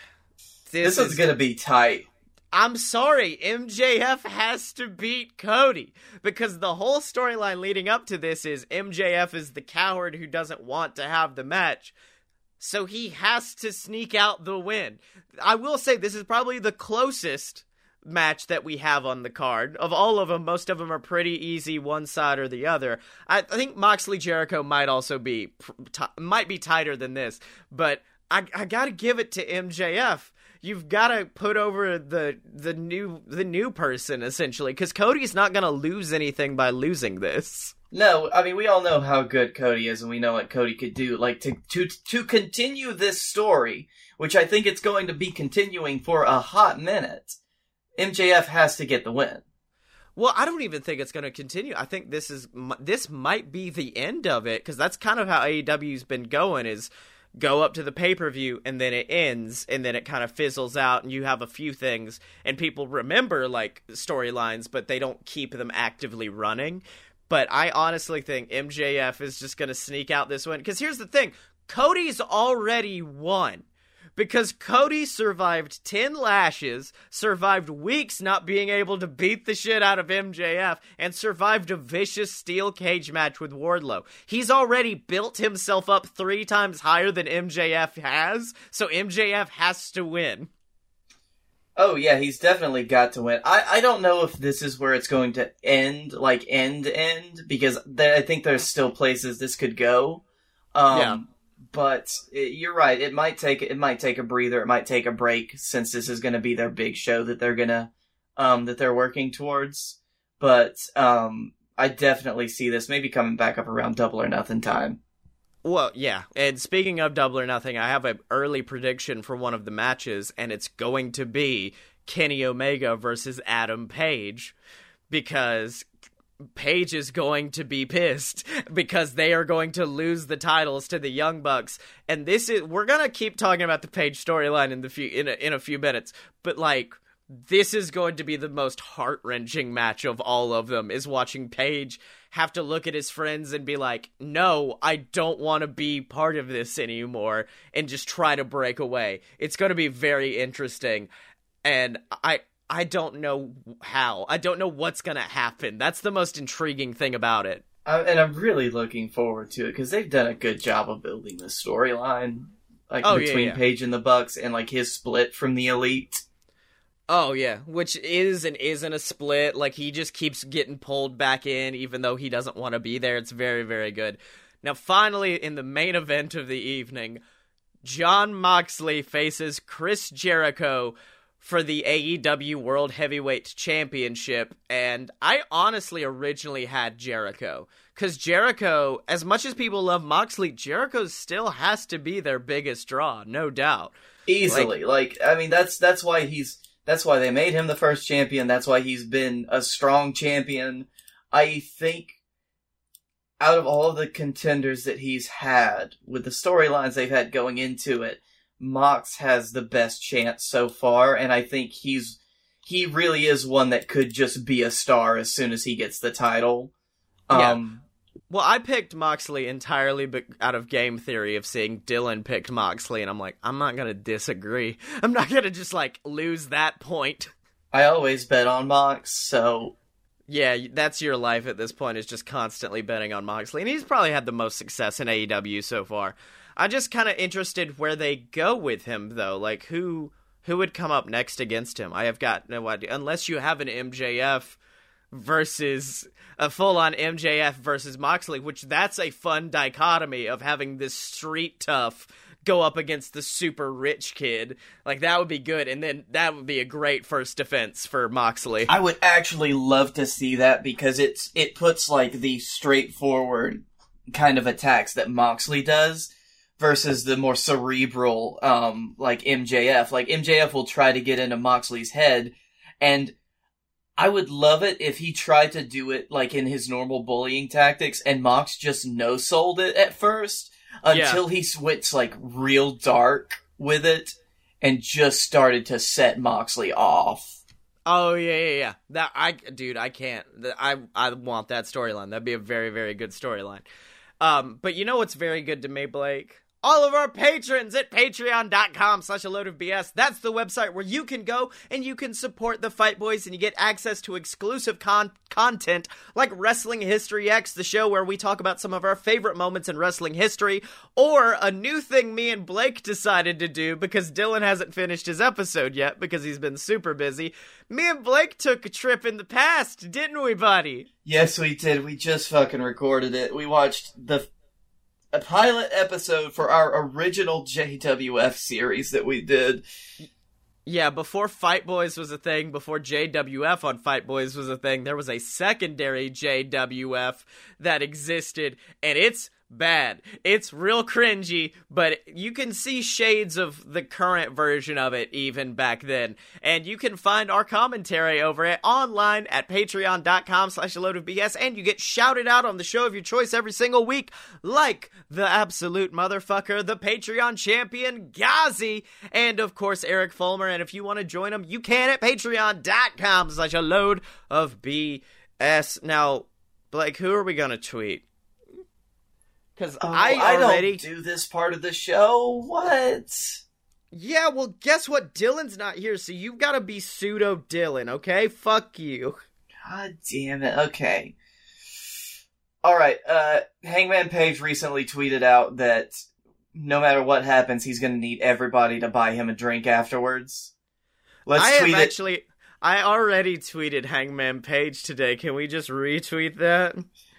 this,
is
is gonna be tight.
I'm sorry, MJF has to beat Cody because the whole storyline leading up to this is MJF is the coward who doesn't want to have the match. So he has to sneak out the win. I will say this is probably the closest match that we have on the card. Of all of them, most of them are pretty easy one side or the other. I, I think Moxley Jericho might also be t- might be tighter than this, but I I got to give it to MJF you've got to put over the the new the new person essentially because Cody's not to lose anything by losing this.
No, I mean we all know how good Cody is, and we know what Cody could do. Like to to to continue this story, which I think it's going to be continuing for a hot minute. MJF has to get the win.
Well, I don't even think it's going to continue. I think this is this might be the end of it because that's kind of how AEW's been going is go up to the pay-per-view and then it ends and then it kind of fizzles out and you have a few things and people remember like storylines but they don't keep them actively running. But I honestly think MJF is just going to sneak out this win cuz here's the thing, Cody's already won because Cody survived 10 lashes, survived weeks not being able to beat the shit out of MJF, and survived a vicious steel cage match with Wardlow. He's already built himself up three times higher than MJF has, so MJF has to win.
Oh yeah, he's definitely got to win. I, I don't know if this is where it's going to end, like end end, because there, I think there's still places this could go. Um,
Yeah.
But it, you're right. It might take it might take a breather. It might take a break since this is going to be their big show that they're gonna um that they're working towards. But um, I definitely see this maybe coming back up around double or nothing time.
Well, yeah. And speaking of double or nothing, I have an early prediction for one of the matches, and it's going to be Kenny Omega versus Adam Page because Page is going to be pissed (laughs) because they are going to lose the titles to the Young Bucks. And this is we're to keep talking about the Page storyline in the few in a, in a few minutes, but like this is going to be the most heart-wrenching match of all of them is watching Page have to look at his friends and be like, "No, I don't want to be part of this anymore," and just try to break away. It's going to be very interesting, and I I don't know how. I don't know what's going to happen. That's the most intriguing thing about it.
I, and I'm really looking forward to it because they've done a good job of building the storyline, like
Oh,
between
yeah.
Page and the Bucks, and like his split from the Elite.
Oh yeah, which is and isn't a split. Like he just keeps getting pulled back in, even though he doesn't want to be there. It's very, very good. Now, finally, in the main event of the evening, Jon Moxley faces Chris Jericho for the AEW World Heavyweight Championship, and I honestly originally had Jericho. Because Jericho, as much as people love Moxley, Jericho still has to be their biggest draw, no doubt.
Easily, like, I mean, that's that's why he's that's why they made him the first champion. That's why he's been a strong champion. I think out of all of the contenders that he's had, with the storylines they've had going into it, Mox has the best chance so far, and I think he's he really is one that could just be a star as soon as he gets the title.
Yeah.
Um,
Well, I picked Moxley entirely be- out of game theory of seeing Dylan picked Moxley, and I'm like, I'm not gonna disagree. (laughs) I'm not gonna just like lose that point.
I always bet on Mox, so
Yeah, that's your life at this point is just constantly betting on Moxley, and he's probably had the most success in AEW so far. I'm just kind of interested where they go with him, though. Like who who would come up next against him? I have got no idea, unless you have an MJF versus a full on MJF versus Moxley, which that's a fun dichotomy of having this street tough go up against the super rich kid. Like that would be good, and then that would be a great first defense for Moxley.
I would actually love to see that because it's it puts like the straightforward kind of attacks that Moxley does versus the more cerebral um like MJF. Like MJF will try to get into Moxley's head and I would love it if he tried to do it like in his normal bullying tactics and Mox just no sold it at first until he went like real dark with it and just started to set Moxley off.
Oh yeah, yeah, yeah. That I, dude, I can't. I I want that storyline. That'd be a very, very good storyline. Um, but you know what's very good to me, Blake? All of our patrons at patreon.com slash a load of BS. That's the website where you can go and you can support the Fight Boys and you get access to exclusive con- content like Wrestling History X, the show where we talk about some of our favorite moments in wrestling history, or a new thing me and Blake decided to do because Dylan hasn't finished his episode yet because he's been super busy. Me and Blake took a trip in the past, didn't we, buddy?
Yes, we did. We just fucking recorded it. We watched the a pilot episode for our original JWF series that we did.
Yeah, before Fight Boys was a thing, before JWF on Fight Boys was a thing, there was a secondary JWF that existed, and it's bad. It's real cringy, but you can see shades of the current version of it even back then. And you can find our commentary over it online at patreon.com slash a load of BS, and you get shouted out on the show of your choice every single week, like the absolute motherfucker, the Patreon champion, Ghazi, and of course Eric Fulmer. And if you want to join them, you can at patreon.com slash a load of BS. Now, Blake, who are we going to tweet? Because
Oh,
I
I
already
don't do this part of the show. What?
Yeah, well, guess what? Dylan's not here, so you've got to be pseudo Dylan, okay? Fuck you.
God damn it. Okay. All right. Uh, Hangman Page recently tweeted out that no matter what happens, he's going to need everybody to buy him a drink afterwards. Let's
I
tweet it.
actually. I already tweeted Hangman Page today. Can we just retweet that?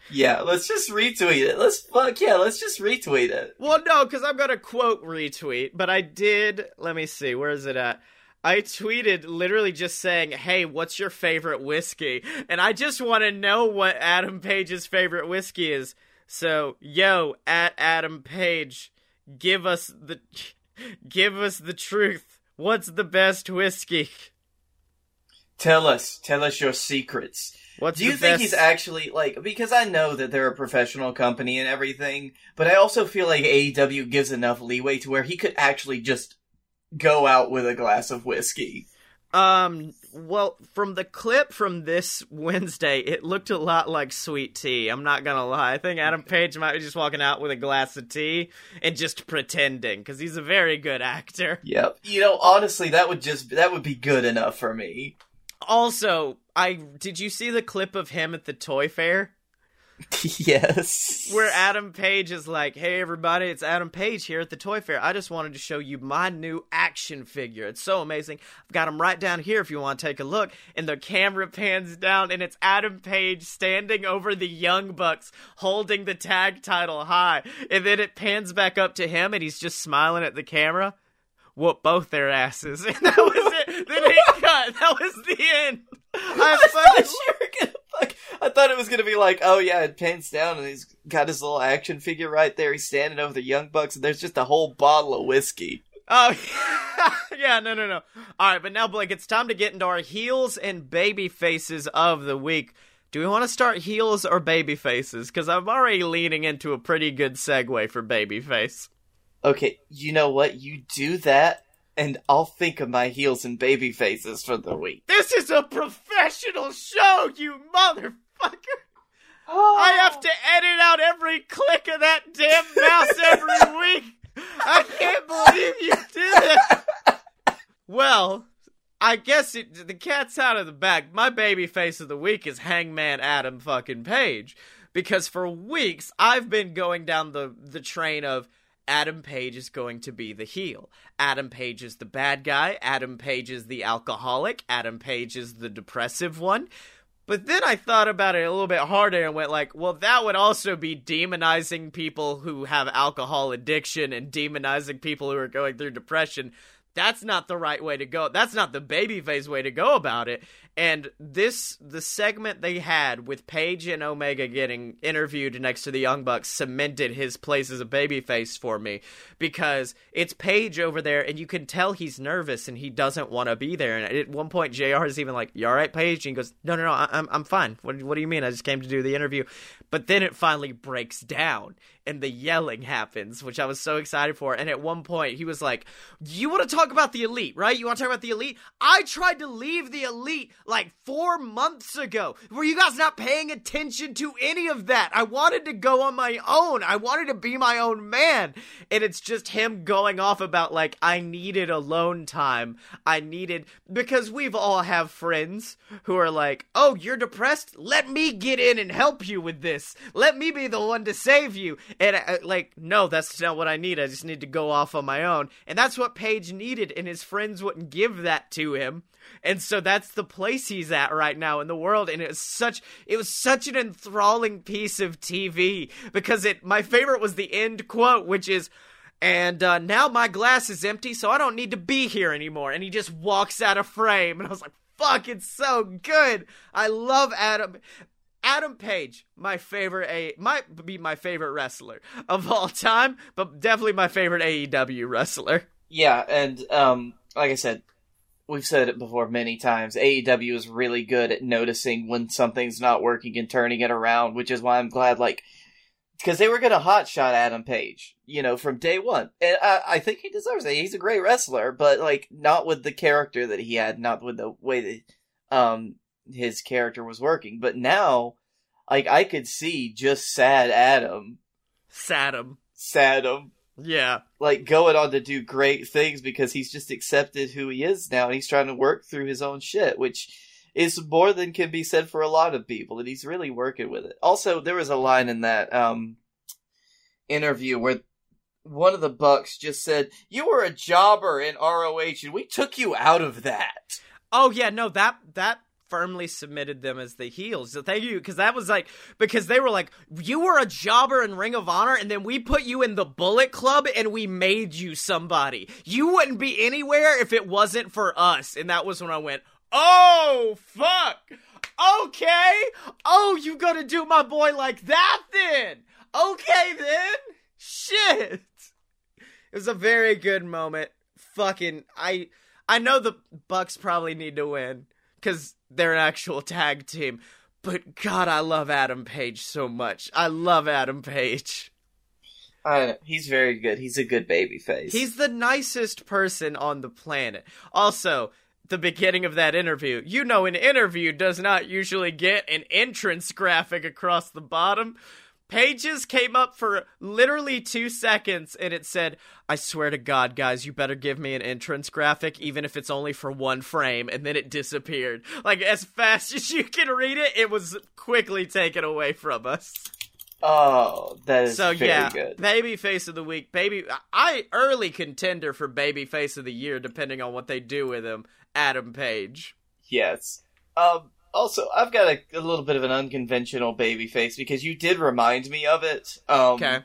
Yeah, let's just retweet it. Let's fuck yeah, let's just retweet it.
Well, no, because I'm gonna quote retweet, but I did. Let me see, where is it at? I tweeted literally just saying, "Hey, what's your favorite whiskey?" And I just want to know what Adam Page's favorite whiskey is. So, yo, at Adam Page, give us the (laughs) give us the truth. What's the best whiskey?
Tell us, tell us your secrets.
What's
Do you think
best...
he's actually like because I know that they're a professional company and everything, but I also feel like AEW gives enough leeway to where he could actually just go out with a glass of whiskey.
Um, well, from the clip from this Wednesday, it looked a lot like sweet tea. I'm not gonna lie. I think Adam Page might be just walking out with a glass of tea and just pretending because he's a very good actor.
Yep. You know, honestly, that would just that would be good enough for me.
Also, I did you see the clip of him at the toy fair (laughs)
yes.
where Adam Page is like, "Hey everybody, it's Adam Page here at the toy fair. I just wanted to show you my new action figure. It's so amazing. I've got him right down here if you want to take a look." And the camera pans down and it's Adam Page standing over the Young Bucks holding the tag title high. And then it pans back up to him and he's just smiling at the camera. Whoop both their asses. (laughs) And that was it. then he (laughs) cut. That was the end. I
I thought you were gonna fuck- I thought it was gonna be like, oh yeah, it pans down and he's got his little action figure right there. He's standing over the young bucks, and there's just a whole bottle of whiskey.
Oh, (laughs) yeah, no, no, no. All right, but now, Blake, it's time to get into our heels and baby faces of the week. Do we want to start heels or baby faces? Because I'm already leaning into a pretty good segue for babyface.
Okay, you know what? You do that, and I'll think of my heels and baby faces for the week.
This is a professional show, you motherfucker! I oh. have to edit out every click of that damn mouse every (laughs) week! I can't believe you did it! Well, I guess it, the cat's out of the bag. My baby face of the week is Hangman Adam fucking Page. Because for weeks, I've been going down the, the train of Adam Page is going to be the heel. Adam Page is the bad guy. Adam Page is the alcoholic. Adam Page is the depressive one. But then I thought about it a little bit harder and went like, well, that would also be demonizing people who have alcohol addiction and demonizing people who are going through depression. That's not the right way to go. That's not the babyface way to go about it. And this the segment they had with Page and Omega getting interviewed next to the Young Bucks cemented his place as a babyface for me because it's Page over there and you can tell he's nervous and he doesn't want to be there. And at one point, JR is even like, "You all right, Page?" And he goes, "No, no, no, I'm I'm fine. What what do you mean? I just came to do the interview." But then it finally breaks down and the yelling happens, which I was so excited for. And at one point, he was like, You want to talk about the elite, right? You want to talk about the elite? I tried to leave the elite like four months ago. Were you guys not paying attention to any of that? I wanted to go on my own. I wanted to be my own man. And it's just him going off about, like, I needed alone time. I needed, because we've all have friends who are like, Oh, you're depressed? Let me get in and help you with this. Let me be the one to save you. And I, like, no, that's not what I need. I just need to go off on my own. And that's what Page needed, and his friends wouldn't give that to him. And so that's the place he's at right now in the world. And it was such it was such an enthralling piece of TV because it my favorite was the end quote, which is and uh, now my glass is empty, so I don't need to be here anymore. And he just walks out of frame, and I was like, "Fuck, it's so good." I love Adam. Adam Page, my favorite a might be my favorite wrestler of all time, but definitely my favorite AEW wrestler.
Yeah, and um, like I said, we've said it before many times. AEW is really good at noticing when something's not working and turning it around, which is why I'm glad, like, because they were going to hotshot Adam Page, you know, from day one, and I, I think he deserves it. He's a great wrestler, but like, not with the character that he had, not with the way that um his character was working. But now, like, I could see just sad Adam,
Sadam.
Sadam,
Yeah.
like going on to do great things because he's just accepted who he is now and he's trying to work through his own shit, which is more than can be said for a lot of people, and he's really working with it. Also, there was a line in that um interview where one of the Bucks just said, "You were a jobber in ROH, and we took you out of that."
Oh yeah, no that that firmly submitted them as the heels. So thank you because that was like because they were like you were a jobber in Ring of Honor and then we put you in the Bullet Club and we made you somebody. You wouldn't be anywhere if it wasn't for us. And that was when I went, "Oh, fuck. Okay. Oh, you to do my boy like that then. Okay then. Shit." It was a very good moment. Fucking I I know the Bucks probably need to win because they're an actual tag team. But God, I love Adam Page so much. I love Adam Page.
He's very good. He's a good baby face.
He's the nicest person on the planet. Also, the beginning of that interview. You know, an interview does not usually get an entrance graphic across the bottom. Page's came up for literally two seconds and it said, I swear to God, guys, you better give me an entrance graphic, even if it's only for one frame. And then it disappeared. Like, as fast (laughs) as you can read it, it was quickly taken away from us.
oh, that is
So, yeah,
good.
baby face of the week. Baby, I early contender for baby face of the year, depending on what they do with him. Adam Page.
Yes. Um. Also, I've got a, a little bit of an unconventional baby face because you did remind me of it. Um,
Okay.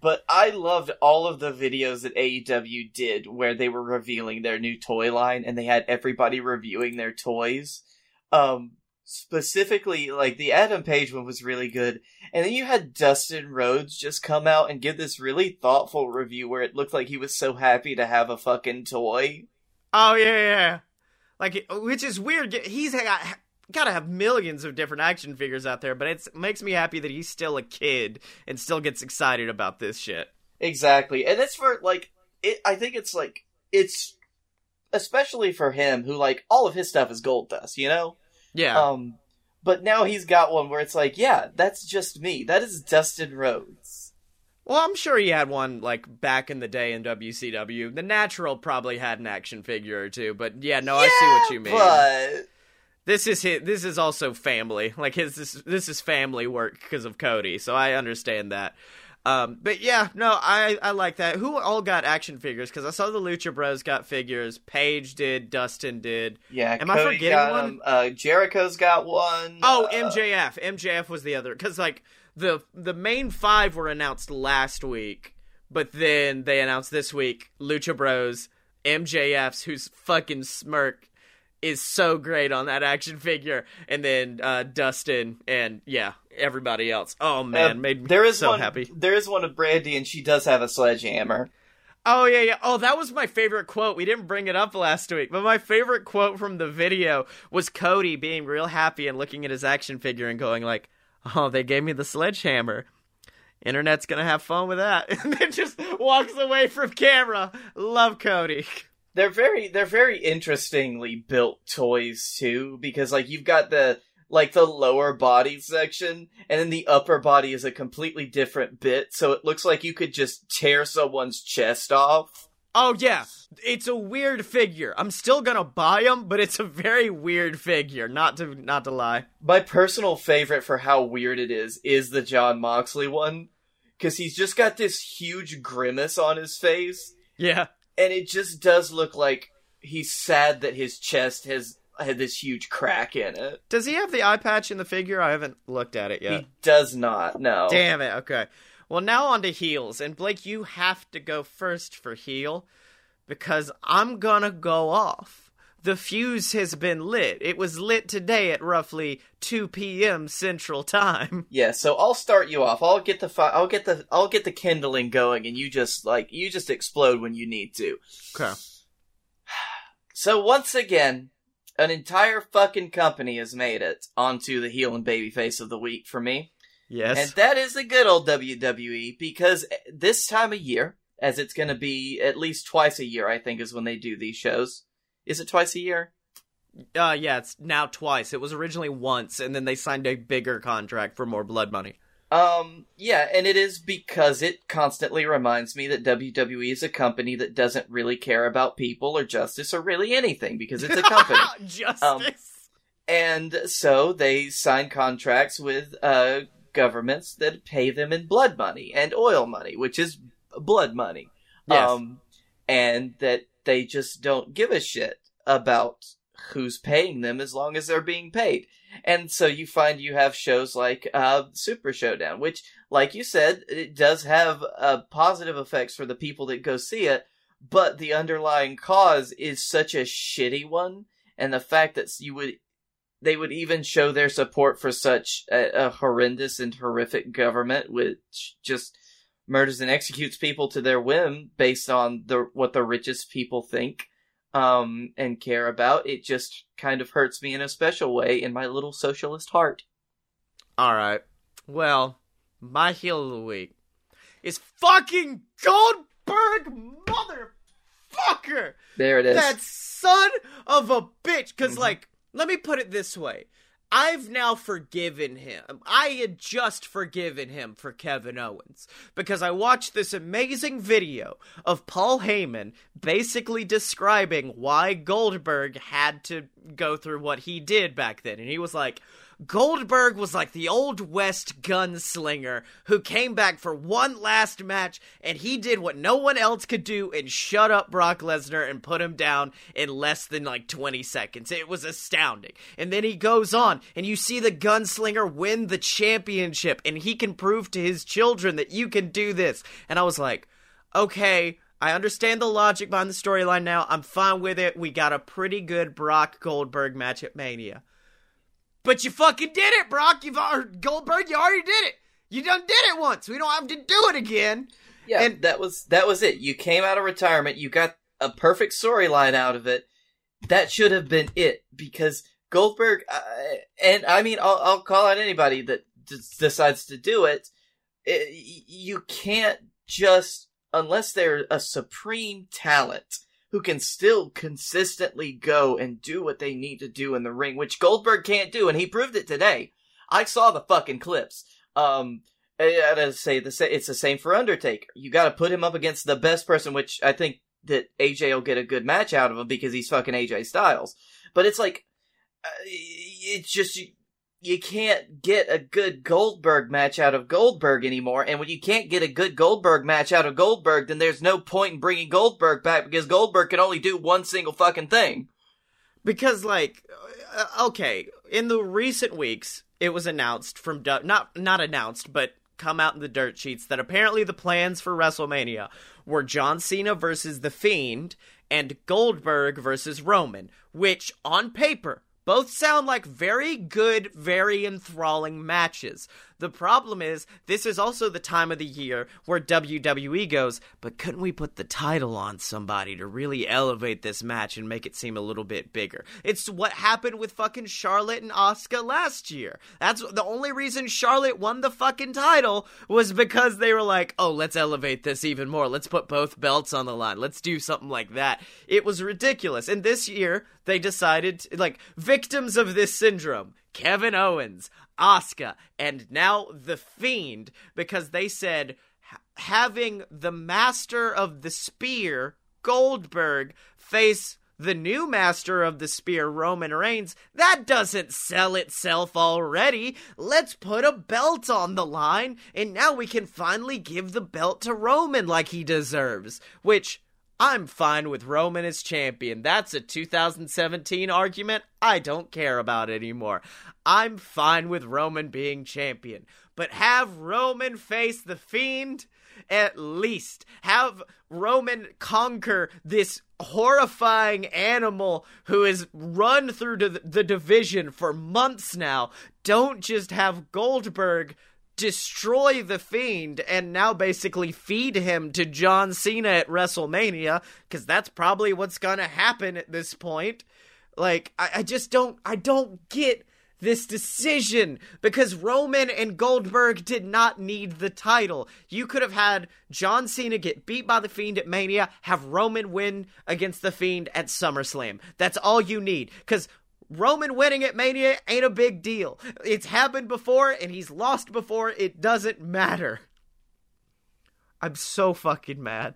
But I loved all of the videos that AEW did where they were revealing their new toy line and they had everybody reviewing their toys. Um, specifically, like the Adam Page one was really good. And then you had Dustin Rhodes just come out and give this really thoughtful review where it looked like he was so happy to have a fucking toy.
Oh yeah, yeah. Like, which is weird. He's got gotta have millions of different action figures out there, but it makes me happy that he's still a kid and still gets excited about this shit.
Exactly. And it's for like it I think it's like it's especially for him who like all of his stuff is gold dust, you know?
Yeah.
Um but now he's got one where it's like, yeah, that's just me. That is Dustin Rhodes.
Well, I'm sure he had one like back in the day in WCW. The Natural probably had an action figure or two, but yeah, no,
yeah,
I see what you mean.
But
this is his, this is also family. Like his this, this is family work because of Cody, so I understand that. Um, but yeah, no, I I like that. Who all got action figures? Because I saw the Lucha Bros got figures. Page did. Dustin did.
Yeah.
Am I forgetting
got
one?
him. Uh, Jericho's got one.
Oh,
Uh,
MJF. MJF was the other because like the the main five were announced last week, but then they announced this week Lucha Bros, MJF's whose fucking smirk is so great on that action figure, and then uh, Dustin and yeah everybody else. Oh man,
uh,
made me
there is
so
one.
happy.
There is one of Brandi, and she does have a sledgehammer.
Oh yeah, yeah. Oh, that was my favorite quote. We didn't bring it up last week, but my favorite quote from the video was Cody being real happy and looking at his action figure and going like, "Oh, they gave me the sledgehammer. Internet's gonna have fun with that." (laughs) And then just walks away from camera. Love Cody. (laughs)
They're very they're very interestingly built toys too, because like you've got the like the lower body section, and then the upper body is a completely different bit, so it looks like you could just tear someone's chest off.
Oh yeah, it's a weird figure. I'm still gonna buy him, but it's a very weird figure. Not to not to lie.
My personal favorite for how weird it is is the Jon Moxley one, because he's just got this huge grimace on his face,
Yeah.
And it just does look like he's sad that his chest has had this huge crack in it.
Does he have the eye patch in the figure? I haven't looked at it yet.
He does not. No.
Damn it. Okay. Well, now on to heels. And Blake, you have to go first for heel because I'm going to go off. The fuse has been lit. It was lit today at roughly 2 p.m. Central Time. (laughs)
Yeah, so I'll start you off. I'll get the fi- I'll get the I'll get the kindling going, and you just like you just explode when you need to.
Okay. (sighs)
So once again, an entire fucking company has made it onto the heel and babyface of the week for me,
Yes.
and that is the good old WWE because this time of year, as it's going to be at least twice a year, I think is when they do these shows. Is it twice a year?
uh, yeah, it's now twice. It was originally once, and then they signed a bigger contract for more blood money.
Um, yeah, and it is because it constantly reminds me that WWE is a company that doesn't really care about people or justice or really anything because it's a company. (laughs)
Justice.
and so they sign contracts with uh governments that pay them in blood money and oil money, which is blood money.
Yes.
Um and that they just don't give a shit about who's paying them as long as they're being paid. And so you find you have shows like uh, Super Showdown, which, like you said, it does have uh, positive effects for the people that go see it, but the underlying cause is such a shitty one, and the fact that you would, they would even show their support for such a, a horrendous and horrific government, which just murders and executes people to their whim based on the what the richest people think um, and care about, it just kind of hurts me in a special way in my little socialist heart.
All right. Well, my heel of the week is fucking Goldberg, motherfucker.
There it is.
That son of a bitch. Because,
Mhm.
like, let me put it this way. I've now forgiven him. I had just forgiven him for Kevin Owens because I watched this amazing video of Paul Heyman basically describing why Goldberg had to go through what he did back then. And he was like, Goldberg was like the old West gunslinger who came back for one last match and he did what no one else could do and shut up Brock Lesnar and put him down in less than like 20 seconds. It was astounding. And then he goes on and you see the gunslinger win the championship and he can prove to his children that you can do this. And I was like, okay, I understand the logic behind the storyline now. I'm fine with it. We got a pretty good Brock Goldberg match at Mania. But you fucking did it, Brock. You've or Goldberg. You already did it. You done did it once. We don't have to do it again.
yeah,
and-
that was that was it. You came out of retirement. You got a perfect storyline out of it. That should have been it because Goldberg, uh, and I mean, I'll, I'll call out anybody that d- decides to do it. it. You can't just, unless they're a supreme talent who can still consistently go and do what they need to do in the ring, which Goldberg can't do, and he proved it today. I saw the fucking clips. Um, I gotta say the it's the same for Undertaker. You gotta put him up against the best person, which I think that AJ will get a good match out of him because he's fucking AJ Styles. But it's like, uh, it's just you, can't get a good Goldberg match out of Goldberg anymore. And when you can't get a good Goldberg match out of Goldberg, then there's no point in bringing Goldberg back because Goldberg can only do one single fucking thing.
Because like, uh, okay, in the recent weeks, it was announced from not not announced, but come out in the dirt sheets that apparently the plans for WrestleMania were John Cena versus The Fiend and Goldberg versus Roman, which on paper both sound like very good, very enthralling matches. The problem is, this is also the time of the year where WWE goes, but couldn't we put the title on somebody to really elevate this match and make it seem a little bit bigger? It's what happened with fucking Charlotte and Asuka last year. That's the only reason Charlotte won the fucking title was because they were like, oh, let's elevate this even more. Let's put both belts on the line. Let's do something like that. It was ridiculous. And this year, they decided, like, victims of this syndrome. Kevin Owens, Asuka, and now The Fiend because they said having the master of the spear, Goldberg, face the new master of the spear, Roman Reigns, that doesn't sell itself already. Let's put a belt on the line, and now we can finally give the belt to Roman like he deserves. Which I'm fine with Roman as champion. That's a 2017 argument I don't care about anymore. I'm fine with Roman being champion. But have Roman face the Fiend? At least. Have Roman conquer this horrifying animal who has run through the, the division for months now. Don't just have Goldberg destroy the Fiend and now basically feed him to John Cena at WrestleMania, because that's probably what's gonna happen at this point. Like, I, I just don't, I don't get this decision because Roman and Goldberg did not need the title. You could have had John Cena get beat by the Fiend at Mania, have Roman win against the Fiend at SummerSlam. That's all you need because Roman winning at Mania ain't a big deal. It's happened before and he's lost before. It doesn't matter. I'm so fucking mad.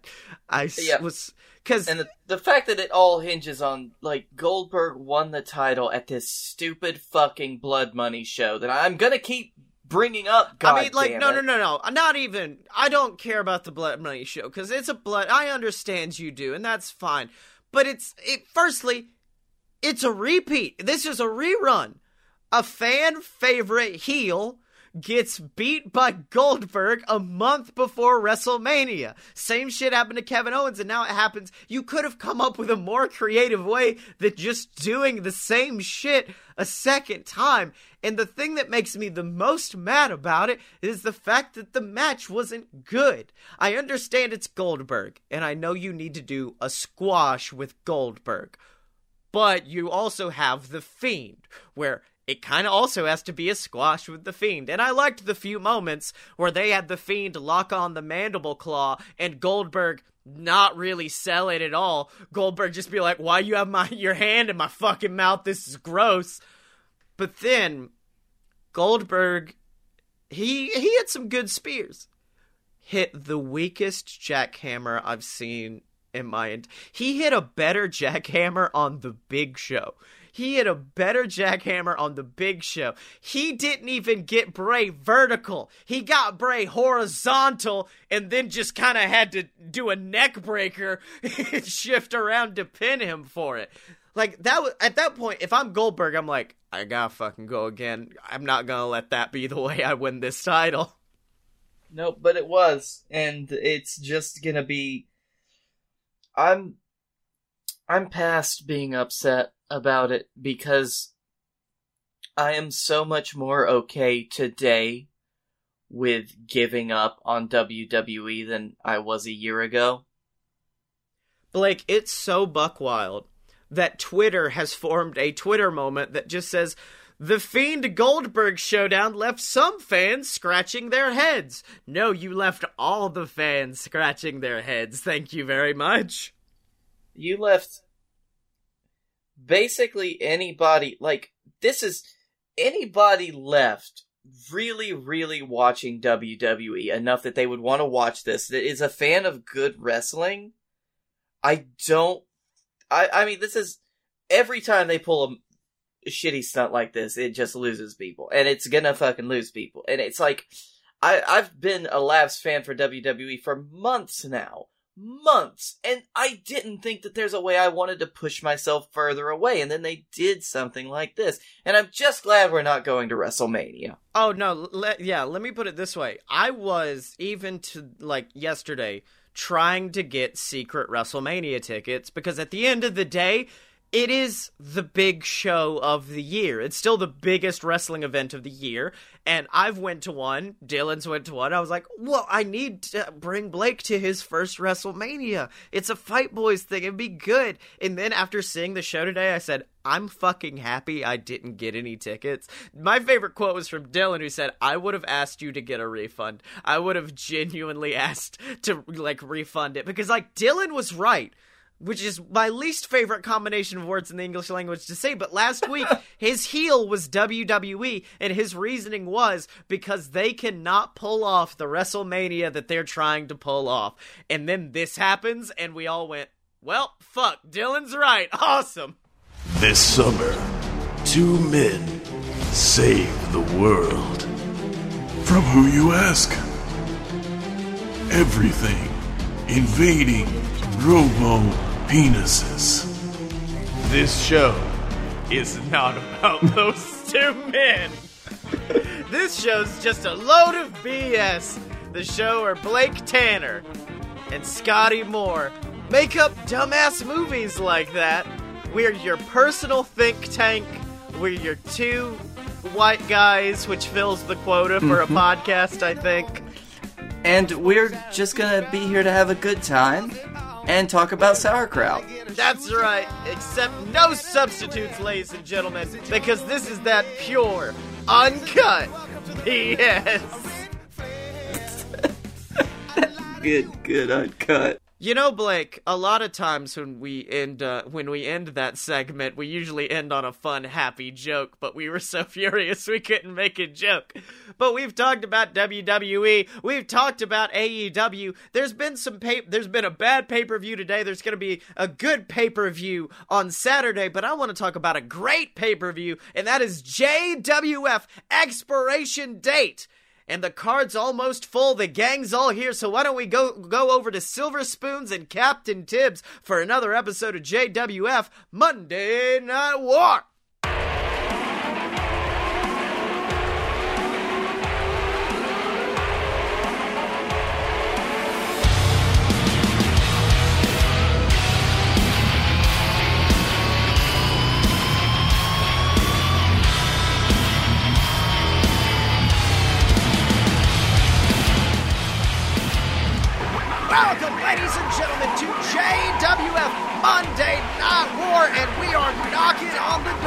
I yeah. was because
and the, the fact that it all hinges on like Goldberg won the title at this stupid fucking blood money show that I'm gonna keep bringing up. God I mean,
like, no, no, no, no, not even. I don't care about the blood money show because it's a blood. I understand you do, and that's fine. But it's it. Firstly, it's a repeat. This is a rerun. A fan favorite heel gets beat by Goldberg a month before WrestleMania. Same shit happened to Kevin Owens, and now it happens. You could have come up with a more creative way than just doing the same shit a second time. And the thing that makes me the most mad about it is the fact that the match wasn't good. I understand it's Goldberg, and I know you need to do a squash with Goldberg. But you also have The Fiend, where it kind of also has to be a squash with the Fiend. And I liked the few moments where they had the Fiend lock on the mandible claw and Goldberg not really sell it at all. Goldberg just be like, "Why you have my your hand in my fucking mouth? This is gross." But then Goldberg he he had some good spears. Hit the weakest jackhammer I've seen in my he hit a better jackhammer on the big show. He hit a better jackhammer on the big show. He didn't even get Bray vertical. He got Bray horizontal and then just kind of had to do a neck breaker and (laughs) shift around to pin him for it. Like that was at that point, if I'm Goldberg, I'm like, I gotta fucking go again. I'm not gonna let that be the way I win this title.
Nope, but it was, and it's just gonna be I'm I'm past being upset about it because I am so much more okay today with giving up on WWE than I was a year ago.
Blake, it's so buckwild that Twitter has formed a Twitter moment that just says, the Fiend Goldberg showdown left some fans scratching their heads. No, you left all the fans scratching their heads. Thank you very much.
You left basically anybody, like, this is anybody left really, really watching WWE enough that they would want to watch this that is a fan of good wrestling. I don't. I, I mean, this is every time they pull a shitty stunt like this, it just loses people, and it's gonna fucking lose people. And it's like, I I've been a Labs fan for WWE for months now, months, and I didn't think that there's a way I wanted to push myself further away, and then they did something like this, and I'm just glad we're not going to WrestleMania.
Oh no, let, yeah, let me put it this way: I was even to like yesterday trying to get secret WrestleMania tickets because at the end of the day it is the big show of the year. It's still the biggest wrestling event of the year. And I've went to one. Dylan's went to one. I was like, well, I need to bring Blake to his first WrestleMania. It's a Fight Boys thing. It'd be good. And then after seeing the show today, I said, I'm fucking happy I didn't get any tickets. My favorite quote was from Dylan who said, I would have asked you to get a refund. I would have genuinely asked to like refund it because like Dylan was right which is my least favorite combination of words in the English language to say. But last week, (laughs) his heel was WWE, and his reasoning was because they cannot pull off the WrestleMania that they're trying to pull off. And then this happens, and we all went, well, fuck, Dylan's right. (laughs) Awesome.
This summer, two men save the world. From who you ask? Everything. Invading Robo penises.
This show is not about (laughs) those two men. this show's just a load of BS. The show where Blake Tanner and Scotty Moore make up dumbass movies like that. We're your personal think tank. We're your two white guys, which fills the quota for a mm-hmm. podcast, I think.
And we're just gonna be here to have a good time and talk about sauerkraut.
That's right, except no substitutes, ladies and gentlemen, because this is that pure, uncut BS. (laughs)
good, good, uncut.
You know, Blake, a lot of times when we end uh, when we end that segment, we usually end on a fun, happy joke, but we were so (laughs) furious we couldn't make a joke. But we've talked about WWE, we've talked about AEW. There's been some pay- there's been a bad pay-per-view today. There's going to be a good pay-per-view on Saturday, but I want to talk about a great pay-per-view, and that is JWF Expiration Date and the card's almost full. The gang's all here, so why don't we go go over to Silver Spoons and Captain Tibbs for another episode of JWF Monday Night War.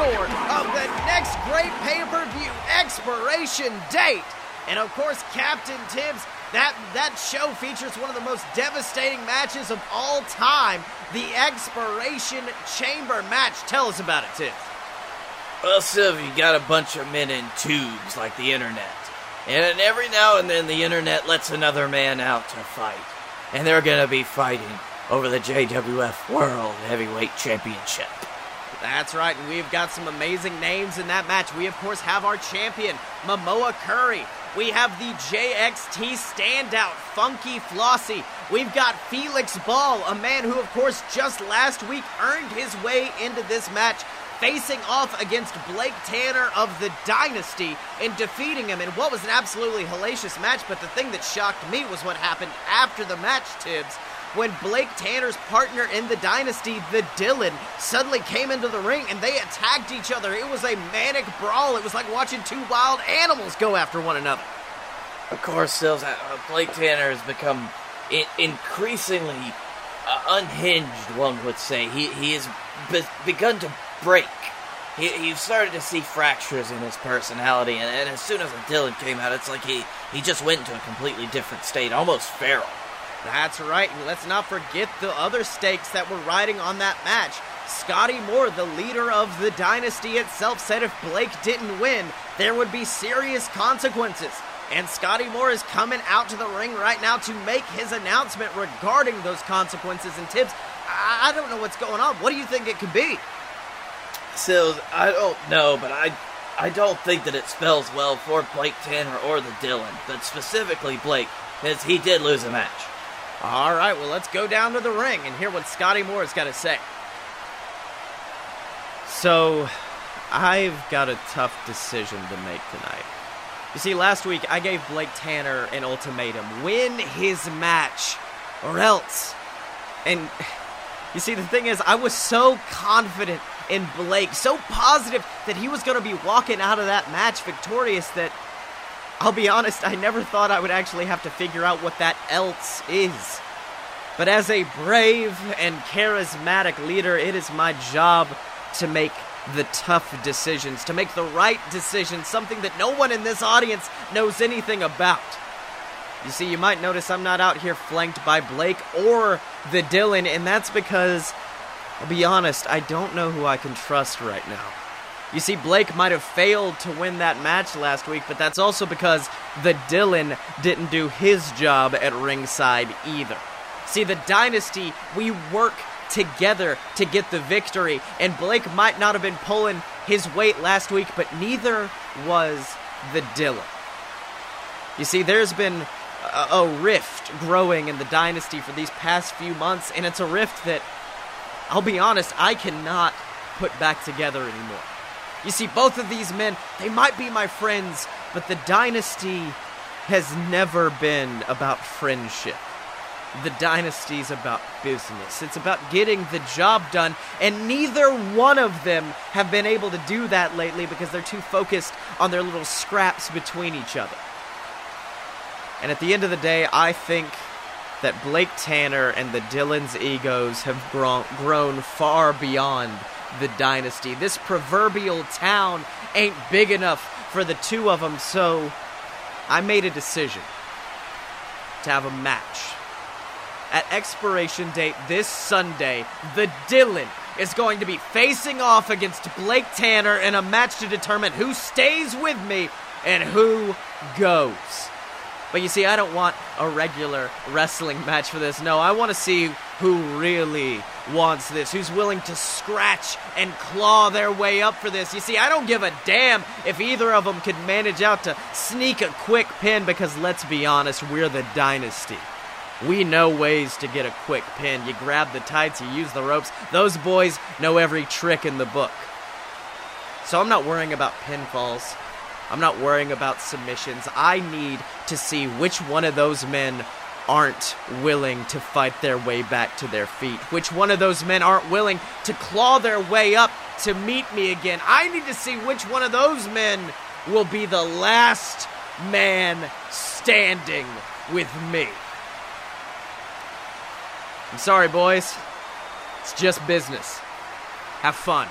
Of the next great pay-per-view expiration date. And of course, Captain Tibbs, that that show features one of the most devastating matches of all time, the Expiration Chamber match. Tell us about it, Tibbs.
Well, Sylvie, you got a bunch of men in tubes like the internet. And every now and then the internet lets another man out to fight and they're going to be fighting over the JWF World Heavyweight Championship.
That's right, and we've got some amazing names in that match. We, of course, have our champion, Momoa Curry. We have the JXT standout, Funky Flossie. We've got Felix Ball, a man who, of course, just last week earned his way into this match facing off against Blake Tanner of the Dynasty and defeating him in what was an absolutely hellacious match. But the thing that shocked me was what happened after the match, Tibbs. When Blake Tanner's partner in the Dynasty, the Dylan, suddenly came into the ring and they attacked each other. It was a manic brawl. It was like watching two wild animals go after one another.
Of course, Sills, uh, Blake Tanner has become increasingly uh, unhinged, one would say. He he has be- begun to break. He, you've started to see fractures in his personality, and, and as soon as the Dylan came out, it's like he, he just went into a completely different state, almost feral.
That's right, and let's not forget the other stakes that were riding on that match. Scotty Moore, the leader of the dynasty itself, said if Blake didn't win, there would be serious consequences. And Scotty Moore is coming out to the ring right now to make his announcement regarding those consequences and Tibbs. I, don't know what's going on. What do you think it could be?
Sills, I don't know, but I I don't think that it spells well for Blake Tanner or the Dylan, but specifically Blake, because he did lose a match.
All right, well, let's go down to the ring and hear what Scotty Moore has got to say. So, I've got a tough decision to make tonight. You see, last week I gave Blake Tanner an ultimatum win his match or else. And you see, the thing is, I was so confident in Blake, so positive that he was going to be walking out of that match victorious that I'll be honest, I never thought I would actually have to figure out what that else is. But as a brave and charismatic leader, it is my job to make the tough decisions, to make the right decisions, something that no one in this audience knows anything about. You see, you might notice I'm not out here flanked by Blake or the Dylan, and that's because, I'll be honest, I don't know who I can trust right now. You see, Blake might have failed to win that match last week, but that's also because the Dylan didn't do his job at ringside either. See, the Dynasty, we work together to get the victory, and Blake might not have been pulling his weight last week, but neither was the Dylan. You see, there's been a, a rift growing in the Dynasty for these past few months, and it's a rift that, I'll be honest, I cannot put back together anymore. You see, both of these men, they might be my friends, but the dynasty has never been about friendship. The dynasty's about business. It's about getting the job done, and neither one of them have been able to do that lately because they're too focused on their little scraps between each other. And at the end of the day, I think that Blake Tanner and the Dylan's egos have grown, grown far beyond the dynasty. This proverbial town ain't big enough for the two of them, so I made a decision to have a match. At expiration date this Sunday, the Dylan is going to be facing off against Blake Tanner in a match to determine who stays with me and who goes. But you see, I don't want a regular wrestling match for this. No, I want to see who really wants this, who's willing to scratch and claw their way up for this. You see, I don't give a damn if either of them could manage out to sneak a quick pin because let's be honest, we're the dynasty. We know ways to get a quick pin. You grab the tights, you use the ropes. Those boys know every trick in the book. So I'm not worrying about pinfalls. I'm not worrying about submissions. I need to see which one of those men aren't willing to fight their way back to their feet. Which one of those men aren't willing to claw their way up to meet me again. I need to see which one of those men will be the last man standing with me. I'm sorry, boys. It's just business. Have fun.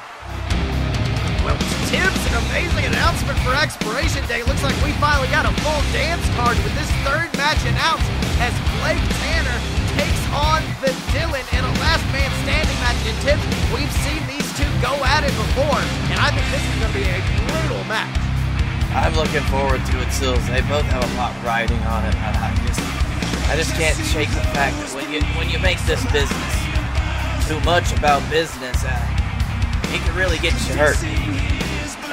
Amazing announcement for Expiration Day. Looks like we finally got a full dance card with this third match announced as Blake Tanner takes on the Dylan in a last man standing match. And Tibbs, we've seen these two go at it before, and I think this is going to be a brutal match.
I'm looking forward to it, Sills. They both have a lot riding on it. I just, I just can't shake the fact that when you when you make this business too much about business, uh, it can really get you hurt.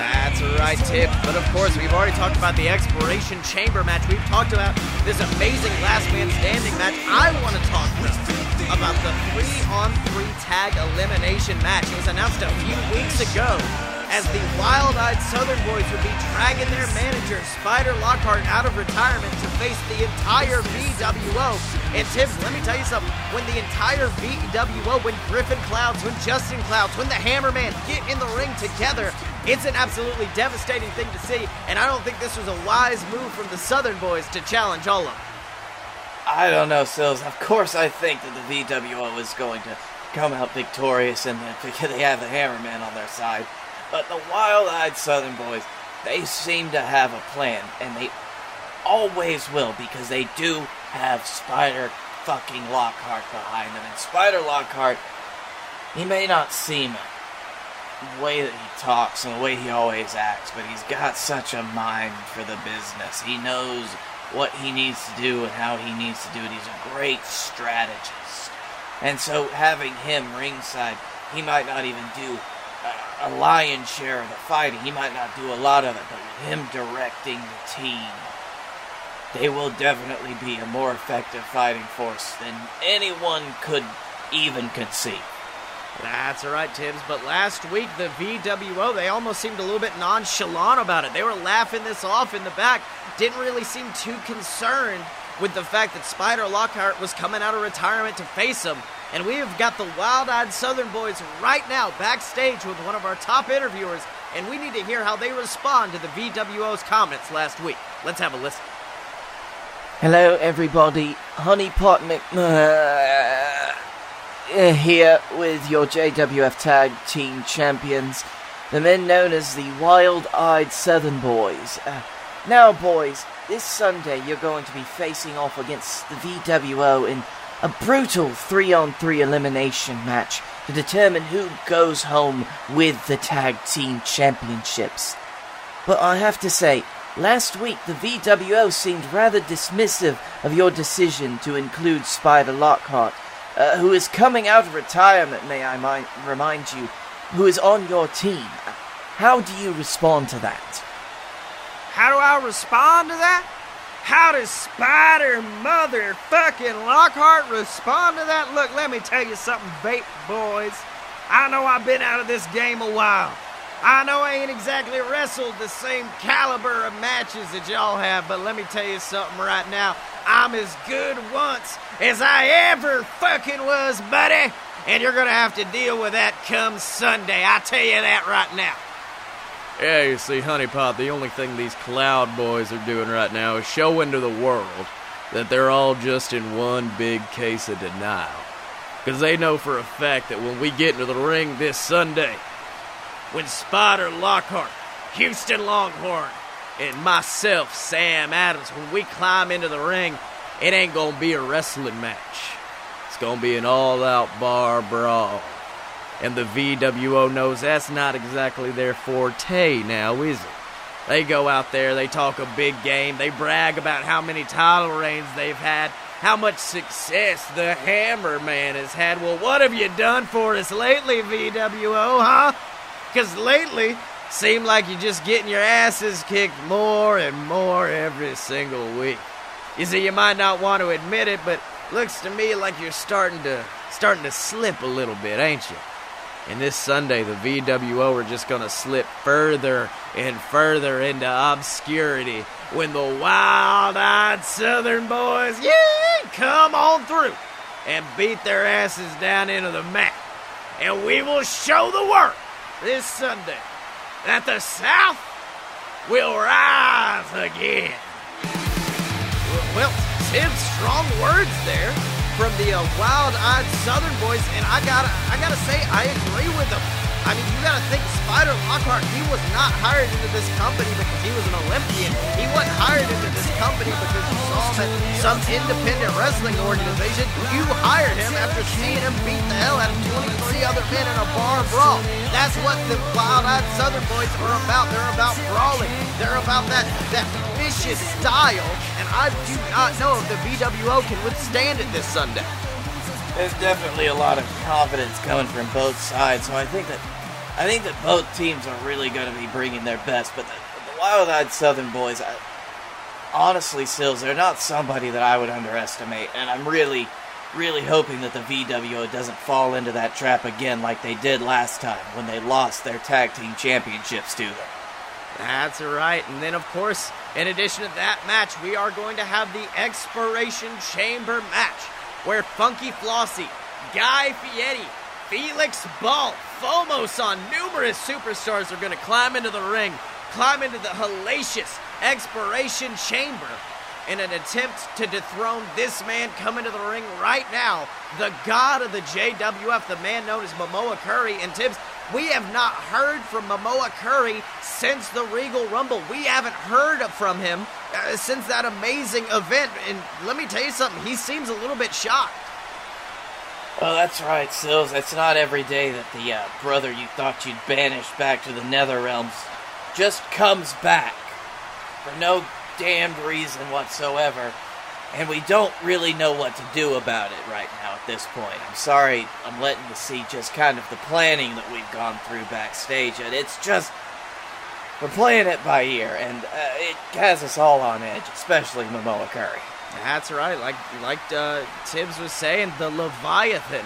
That's right, Tip. But of course, we've already talked about the Expiration Chamber match. We've talked about this amazing last man standing match. I want to talk about the three on three tag elimination match. It was announced a few weeks ago as the Wild Eyed Southern Boys would be dragging their manager, Spider Lockhart, out of retirement to face the entire VWO. And Tibbs, let me tell you something. When the entire VWO, when Griffin Clouds, when Justin Clouds, when the Hammerman get in the ring together, it's an absolutely devastating thing to see. And I don't think this was a wise move from the Southern Boys to challenge all of them.
I don't know, Sills. Of course, I think that the VWO is going to come out victorious and that they have the Hammerman on their side. But the wild-eyed Southern boys, they seem to have a plan, and they always will because they do have Spider fucking Lockhart behind them. And Spider Lockhart, he may not seem it, the way that he talks and the way he always acts, but he's got such a mind for the business. He knows what he needs to do and how he needs to do it. He's a great strategist. And so having him ringside, he might not even do a, lion's share of the fighting. He might not do a lot of it, but with him directing the team, they will definitely be a more effective fighting force than anyone could even conceive.
That's all right, Tibbs. But last week, the VWO, they almost seemed a little bit nonchalant about it. They were laughing this off in the back, didn't really seem too concerned with the fact that Spider Lockhart was coming out of retirement to face him. And we have got the wild eyed Southern boys right now backstage with one of our top interviewers, and we need to hear how they respond to the VWO's comments last week. Let's have a listen.
Hello, everybody. Honeypot McMurray uh, here with your JWF Tag Team Champions, the men known as the Wild Eyed Southern Boys. Uh, now, boys, this Sunday you're going to be facing off against the VWO in a brutal 3 on 3 elimination match to determine who goes home with the Tag Team Championships. But I have to say, Last week, the VWO seemed rather dismissive of your decision to include Spider Lockhart, uh, who is coming out of retirement, may I mi- remind you, who is on your team. How do you respond to that?
How do I respond to that? How does Spider motherfucking Lockhart respond to that? Look, let me tell you something, vape boys. I know I've been out of this game a while. I know I ain't exactly wrestled the same caliber of matches that y'all have, but let me tell you something right now. I'm as good once as I ever fucking was, buddy. And you're gonna have to deal with that come Sunday. I tell you that right now.
Yeah, you see, Honeypot, the only thing these Cloud Boys are doing right now is showing to the world that they're all just in one big case of denial. Because they know for a fact that when we get into the ring this Sunday, when Spider Lockhart, Houston Longhorn, and myself, Sam Adams, when we climb into the ring, it ain't gonna be a wrestling match. It's gonna be an all out bar brawl. And the VWO knows that's not exactly their forte now, is it? They go out there, they talk a big game, they brag about how many title reigns they've had, how much success the Hammer Man has had. Well, what have you done for us lately, VWO, huh? Because lately, seem like you're just getting your asses kicked more and more every single week. You see, you might not want to admit it, but looks to me like you're starting to starting to slip a little bit, ain't you? And this Sunday, the VWO are just going to slip further and further into obscurity when the wild-eyed Southern boys, yeah, come on through and beat their asses down into the mat. And we will show the world this Sunday that the South will rise again. Well, Tim, strong words there from the uh, wild-eyed Southern boys, and I gotta, I gotta say, I agree with them. I mean, you gotta think Spider Lockhart, he was not hired into this company because he was an Olympian. He wasn't hired into this company because you saw some independent wrestling organization. You hired him after seeing him beat the hell out of 23 other men in a bar brawl. That's what the wild-eyed Southern boys are about. They're about brawling. They're about that, that vicious style, and I do not know if the VWO can withstand it this Sunday.
There's definitely a lot of confidence coming from both sides, so I think that I think that both teams are really going to be bringing their best. But the, the wild-eyed Southern boys, I, honestly, Sills, they're not somebody that I would underestimate, and I'm really, really hoping that the VWO doesn't fall into that trap again like they did last time when they lost their tag team championships to them.
That's right. And then, of course, in addition to that match, we are going to have the Expiration Chamber match where Funky Flossie, Guy Fieri, Felix Ball, Fomos on numerous superstars are going to climb into the ring, climb into the hellacious Expiration Chamber,
in an attempt to dethrone this man coming to the ring right now, the god of the JWF, the man known as Momoa Curry. And Tibbs, we have not heard from Momoa Curry since the Regal Rumble. We haven't heard from him uh, since that amazing event. And let me tell you something, he seems a little bit shocked.
Well, that's right, Sills. It's not every day that the uh, brother you thought you'd banish back to the Nether Realms just comes back for no damned reason whatsoever. And we don't really know what to do about it right now at this point. I'm sorry I'm letting you see just kind of the planning that we've gone through backstage, and it's just. We're playing it by ear, and uh, it has us all on edge, especially Momoa Curry.
That's right. Like like uh, Tibbs was saying, the Leviathan,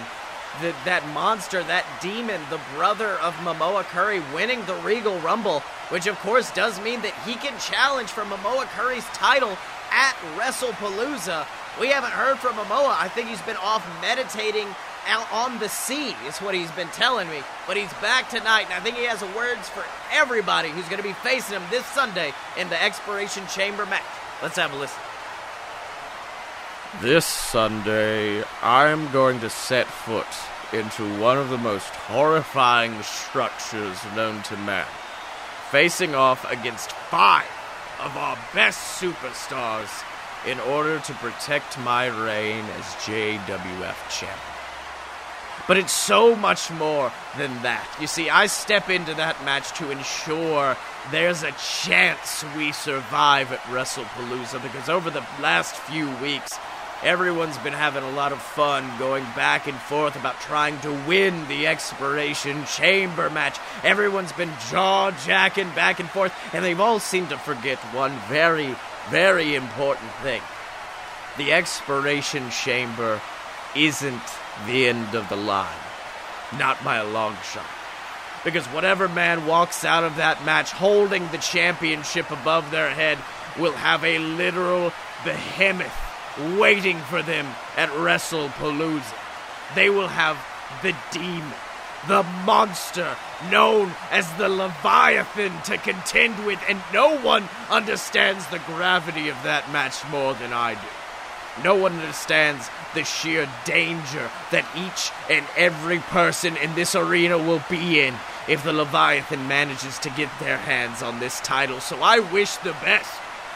the, that monster, that demon, the brother of Momoa Curry, winning the Regal Rumble, which of course does mean that he can challenge for Momoa Curry's title at WrestlePalooza. We haven't heard from Momoa. I think he's been off meditating out on the sea, is what he's been telling me. But he's back tonight, and I think he has words for everybody who's going to be facing him this Sunday in the Expiration Chamber match. Let's have a listen.
This Sunday, I'm going to set foot into one of the most horrifying structures known to man, facing off against five of our best superstars in order to protect my reign as JWF champion. But it's so much more than that. You see, I step into that match to ensure there's a chance we survive at WrestlePalooza because over the last few weeks, everyone's been having a lot of fun going back and forth about trying to win the expiration chamber match. Everyone's been jaw jacking back and forth, and they've all seemed to forget one very, very important thing. The expiration chamber isn't the end of the line. Not by a long shot. Because whatever man walks out of that match holding the championship above their head will have a literal behemoth waiting for them at WrestlePalooza. They will have the demon, the monster known as the Leviathan to contend with, and no one understands the gravity of that match more than I do. No one understands the sheer danger that each and every person in this arena will be in if the Leviathan manages to get their hands on this title. So I wish the best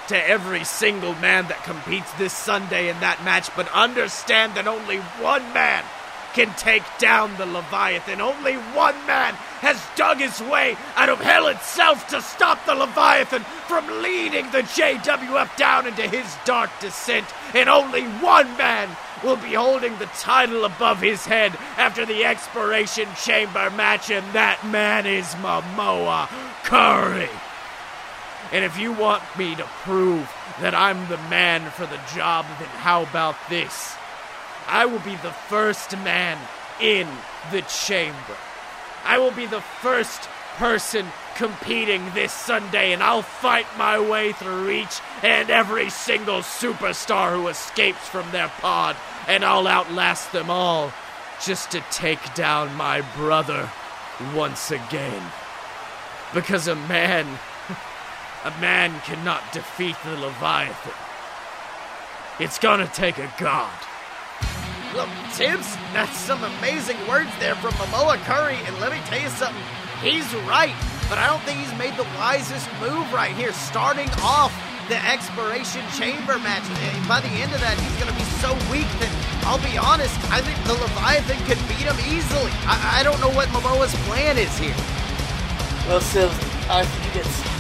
to every single man that competes this Sunday in that match, but understand that only one man can take down the Leviathan. Only one man has dug his way out of hell itself to stop the Leviathan from leading the JWF down into his dark descent. And only one man will be holding the title above his head after the expiration chamber match, and that man is Momoa Curry. And if you want me to prove that I'm the man for the job, then how about this? I will be the first man in the chamber. I will be the first person competing this Sunday, and I'll fight my way through each and every single superstar who escapes from their pod, and I'll outlast them all just to take down my brother once again. Because a man, a man cannot defeat the Leviathan. It's gonna take a god.
Look, Tibbs, that's some amazing words there from Momoa Curry, and let me tell you something, he's right, but I don't think he's made the wisest move right here, starting off the expiration chamber match. And by the end of that, he's going to be so weak that, I'll be honest, I think the Leviathan could beat him easily. I, I don't know what Momoa's plan is here.
Well, Sills, I think it's.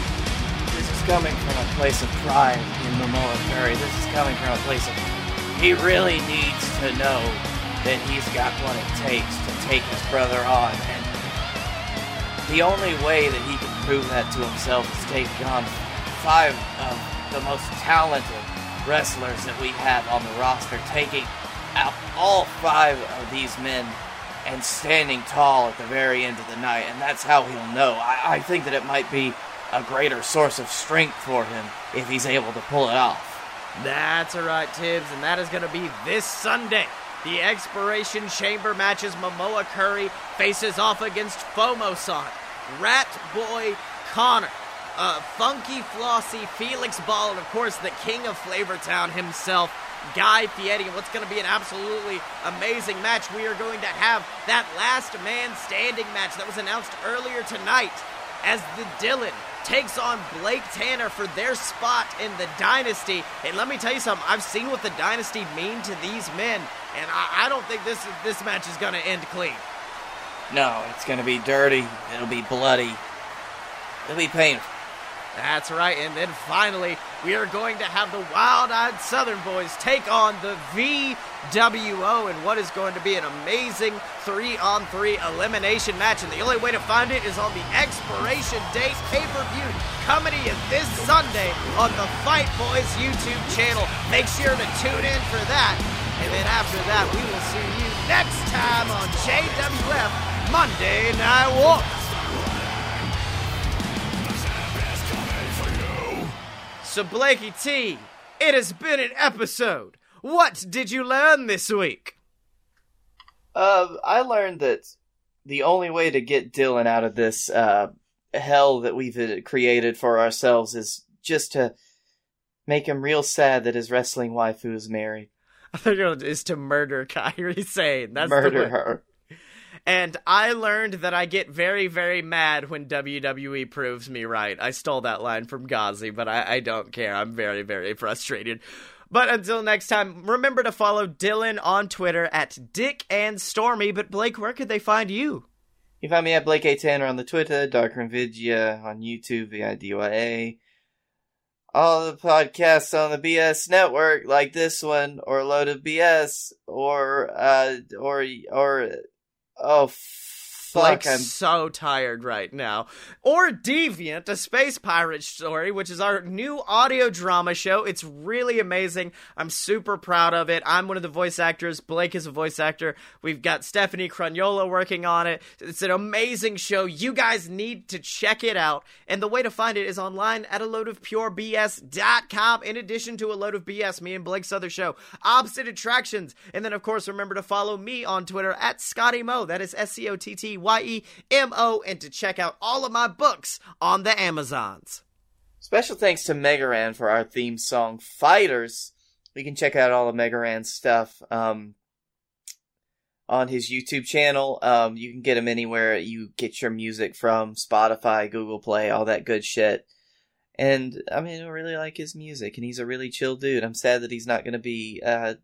Coming from a place of pride in Momoa Curry. This is coming from a place of. He really needs to know that he's got what it takes to take his brother on, and the only way that he can prove that to himself is taking on five of the most talented wrestlers that we have on the roster, taking out all five of these men and standing tall at the very end of the night, and that's how he'll know. I, I think that it might be a greater source of strength for him if he's able to pull it off.
That's right, Tibbs, and that is going to be this Sunday. The Expiration Chamber matches Momoa Curry faces off against Fomosan, Rat Boy Connor.
uh, Funky Flossie, Felix Ball, and of course the king of Flavortown himself, Guy Fieri. And what's going to be an absolutely amazing match? We are going to have that last man standing match that was announced earlier tonight as the Dylan takes on Blake Tanner for their spot in the Dynasty. And let me tell you something, I've seen what the Dynasty mean to these men, and I, I don't think this this match is going to end clean.
No, it's gonna be dirty. It'll be bloody. It'll be painful.
That's right. And then finally, we are going to have the Wild Eyed Southern Boys take on the VWO in what is going to be an amazing three on three elimination match. And the only way to find it is on the expiration date pay per view coming in this Sunday on the Fight Boys YouTube channel. Make sure to tune in for that. And then after that, we will see you next time on JWF Monday Night War. So, Blakey T, it has been an episode. What did you learn this week?
Uh, I learned that the only way to get Dylan out of this uh, hell that we've uh, created for ourselves is just to make him real sad that his wrestling waifu is married.
I think it is to murder Kairi Sane. That's
Murder her.
And I learned that I get very, very mad when WWE proves me right. I stole that line from Ghazi, but I, I don't care. I'm very, very frustrated. But until next time, remember to follow Dylan on Twitter at Dick and Stormy. But Blake, where could they find you?
You find me at Blake A. Tanner on the Twitter, Darker Nvidia on YouTube, VIDYA. All the podcasts on the BS network, like this one, or Load of BS, or, uh, or, or, oh, fuck,
Blake's
I'm
so tired right now. Or Deviant, a space pirate story, which is our new audio drama show. It's really amazing. I'm super proud of it. I'm one of the voice actors. Blake is a voice actor. We've got Stephanie Cragnola working on it. It's an amazing show. You guys need to check it out. And the way to find it is online at a load of purebs.com. In addition to a load of BS, me and Blake's other show, Opposite Attractions. And then, of course, remember to follow me on Twitter at Scotty Mo. That is S C O T T Y E M O. And to check out all of my books on the Amazons.
Special thanks to Mega Ran for our theme song, Fighters. You can check out all of Mega Ran's stuff um, on his YouTube channel. Um, you can get him anywhere you get your music from Spotify, Google Play, all that good shit. And I mean, I really like his music, and he's a really chill dude. I'm sad that he's not going to be uh,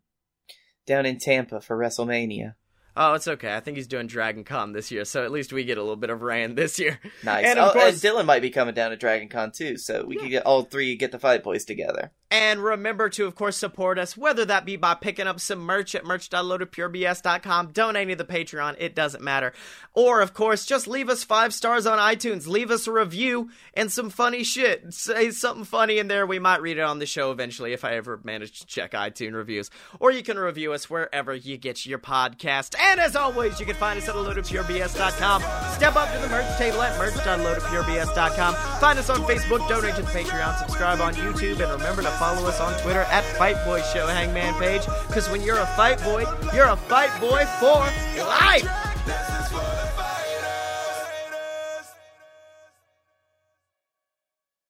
down in Tampa for WrestleMania.
Oh, it's okay. I think he's doing Dragon Con this year, so at least we get a little bit of rain this year.
Nice.
And
oh,
course,
and Dylan might be coming down to Dragon Con too, so we could get all three get the Fight Boys together.
And remember to, of course, support us, whether that be by picking up some merch at merch.loadedpurebs.com, donating to the Patreon, it doesn't matter. Or, of course, just leave us five stars on iTunes, leave us a review and some funny shit. Say something funny in there. We might read it on the show eventually if I ever manage to check iTunes reviews. Or you can review us wherever you get your podcast. And as always, you can find us at loadedpurebs.com. Step up to the merch table at merch.loadedpurebs.com. Find us on Facebook, donate to the Patreon, subscribe on YouTube, and remember to follow us on Twitter at Fight Boy Show Hangman Page. Because when you're a fight boy, you're a fight boy for life.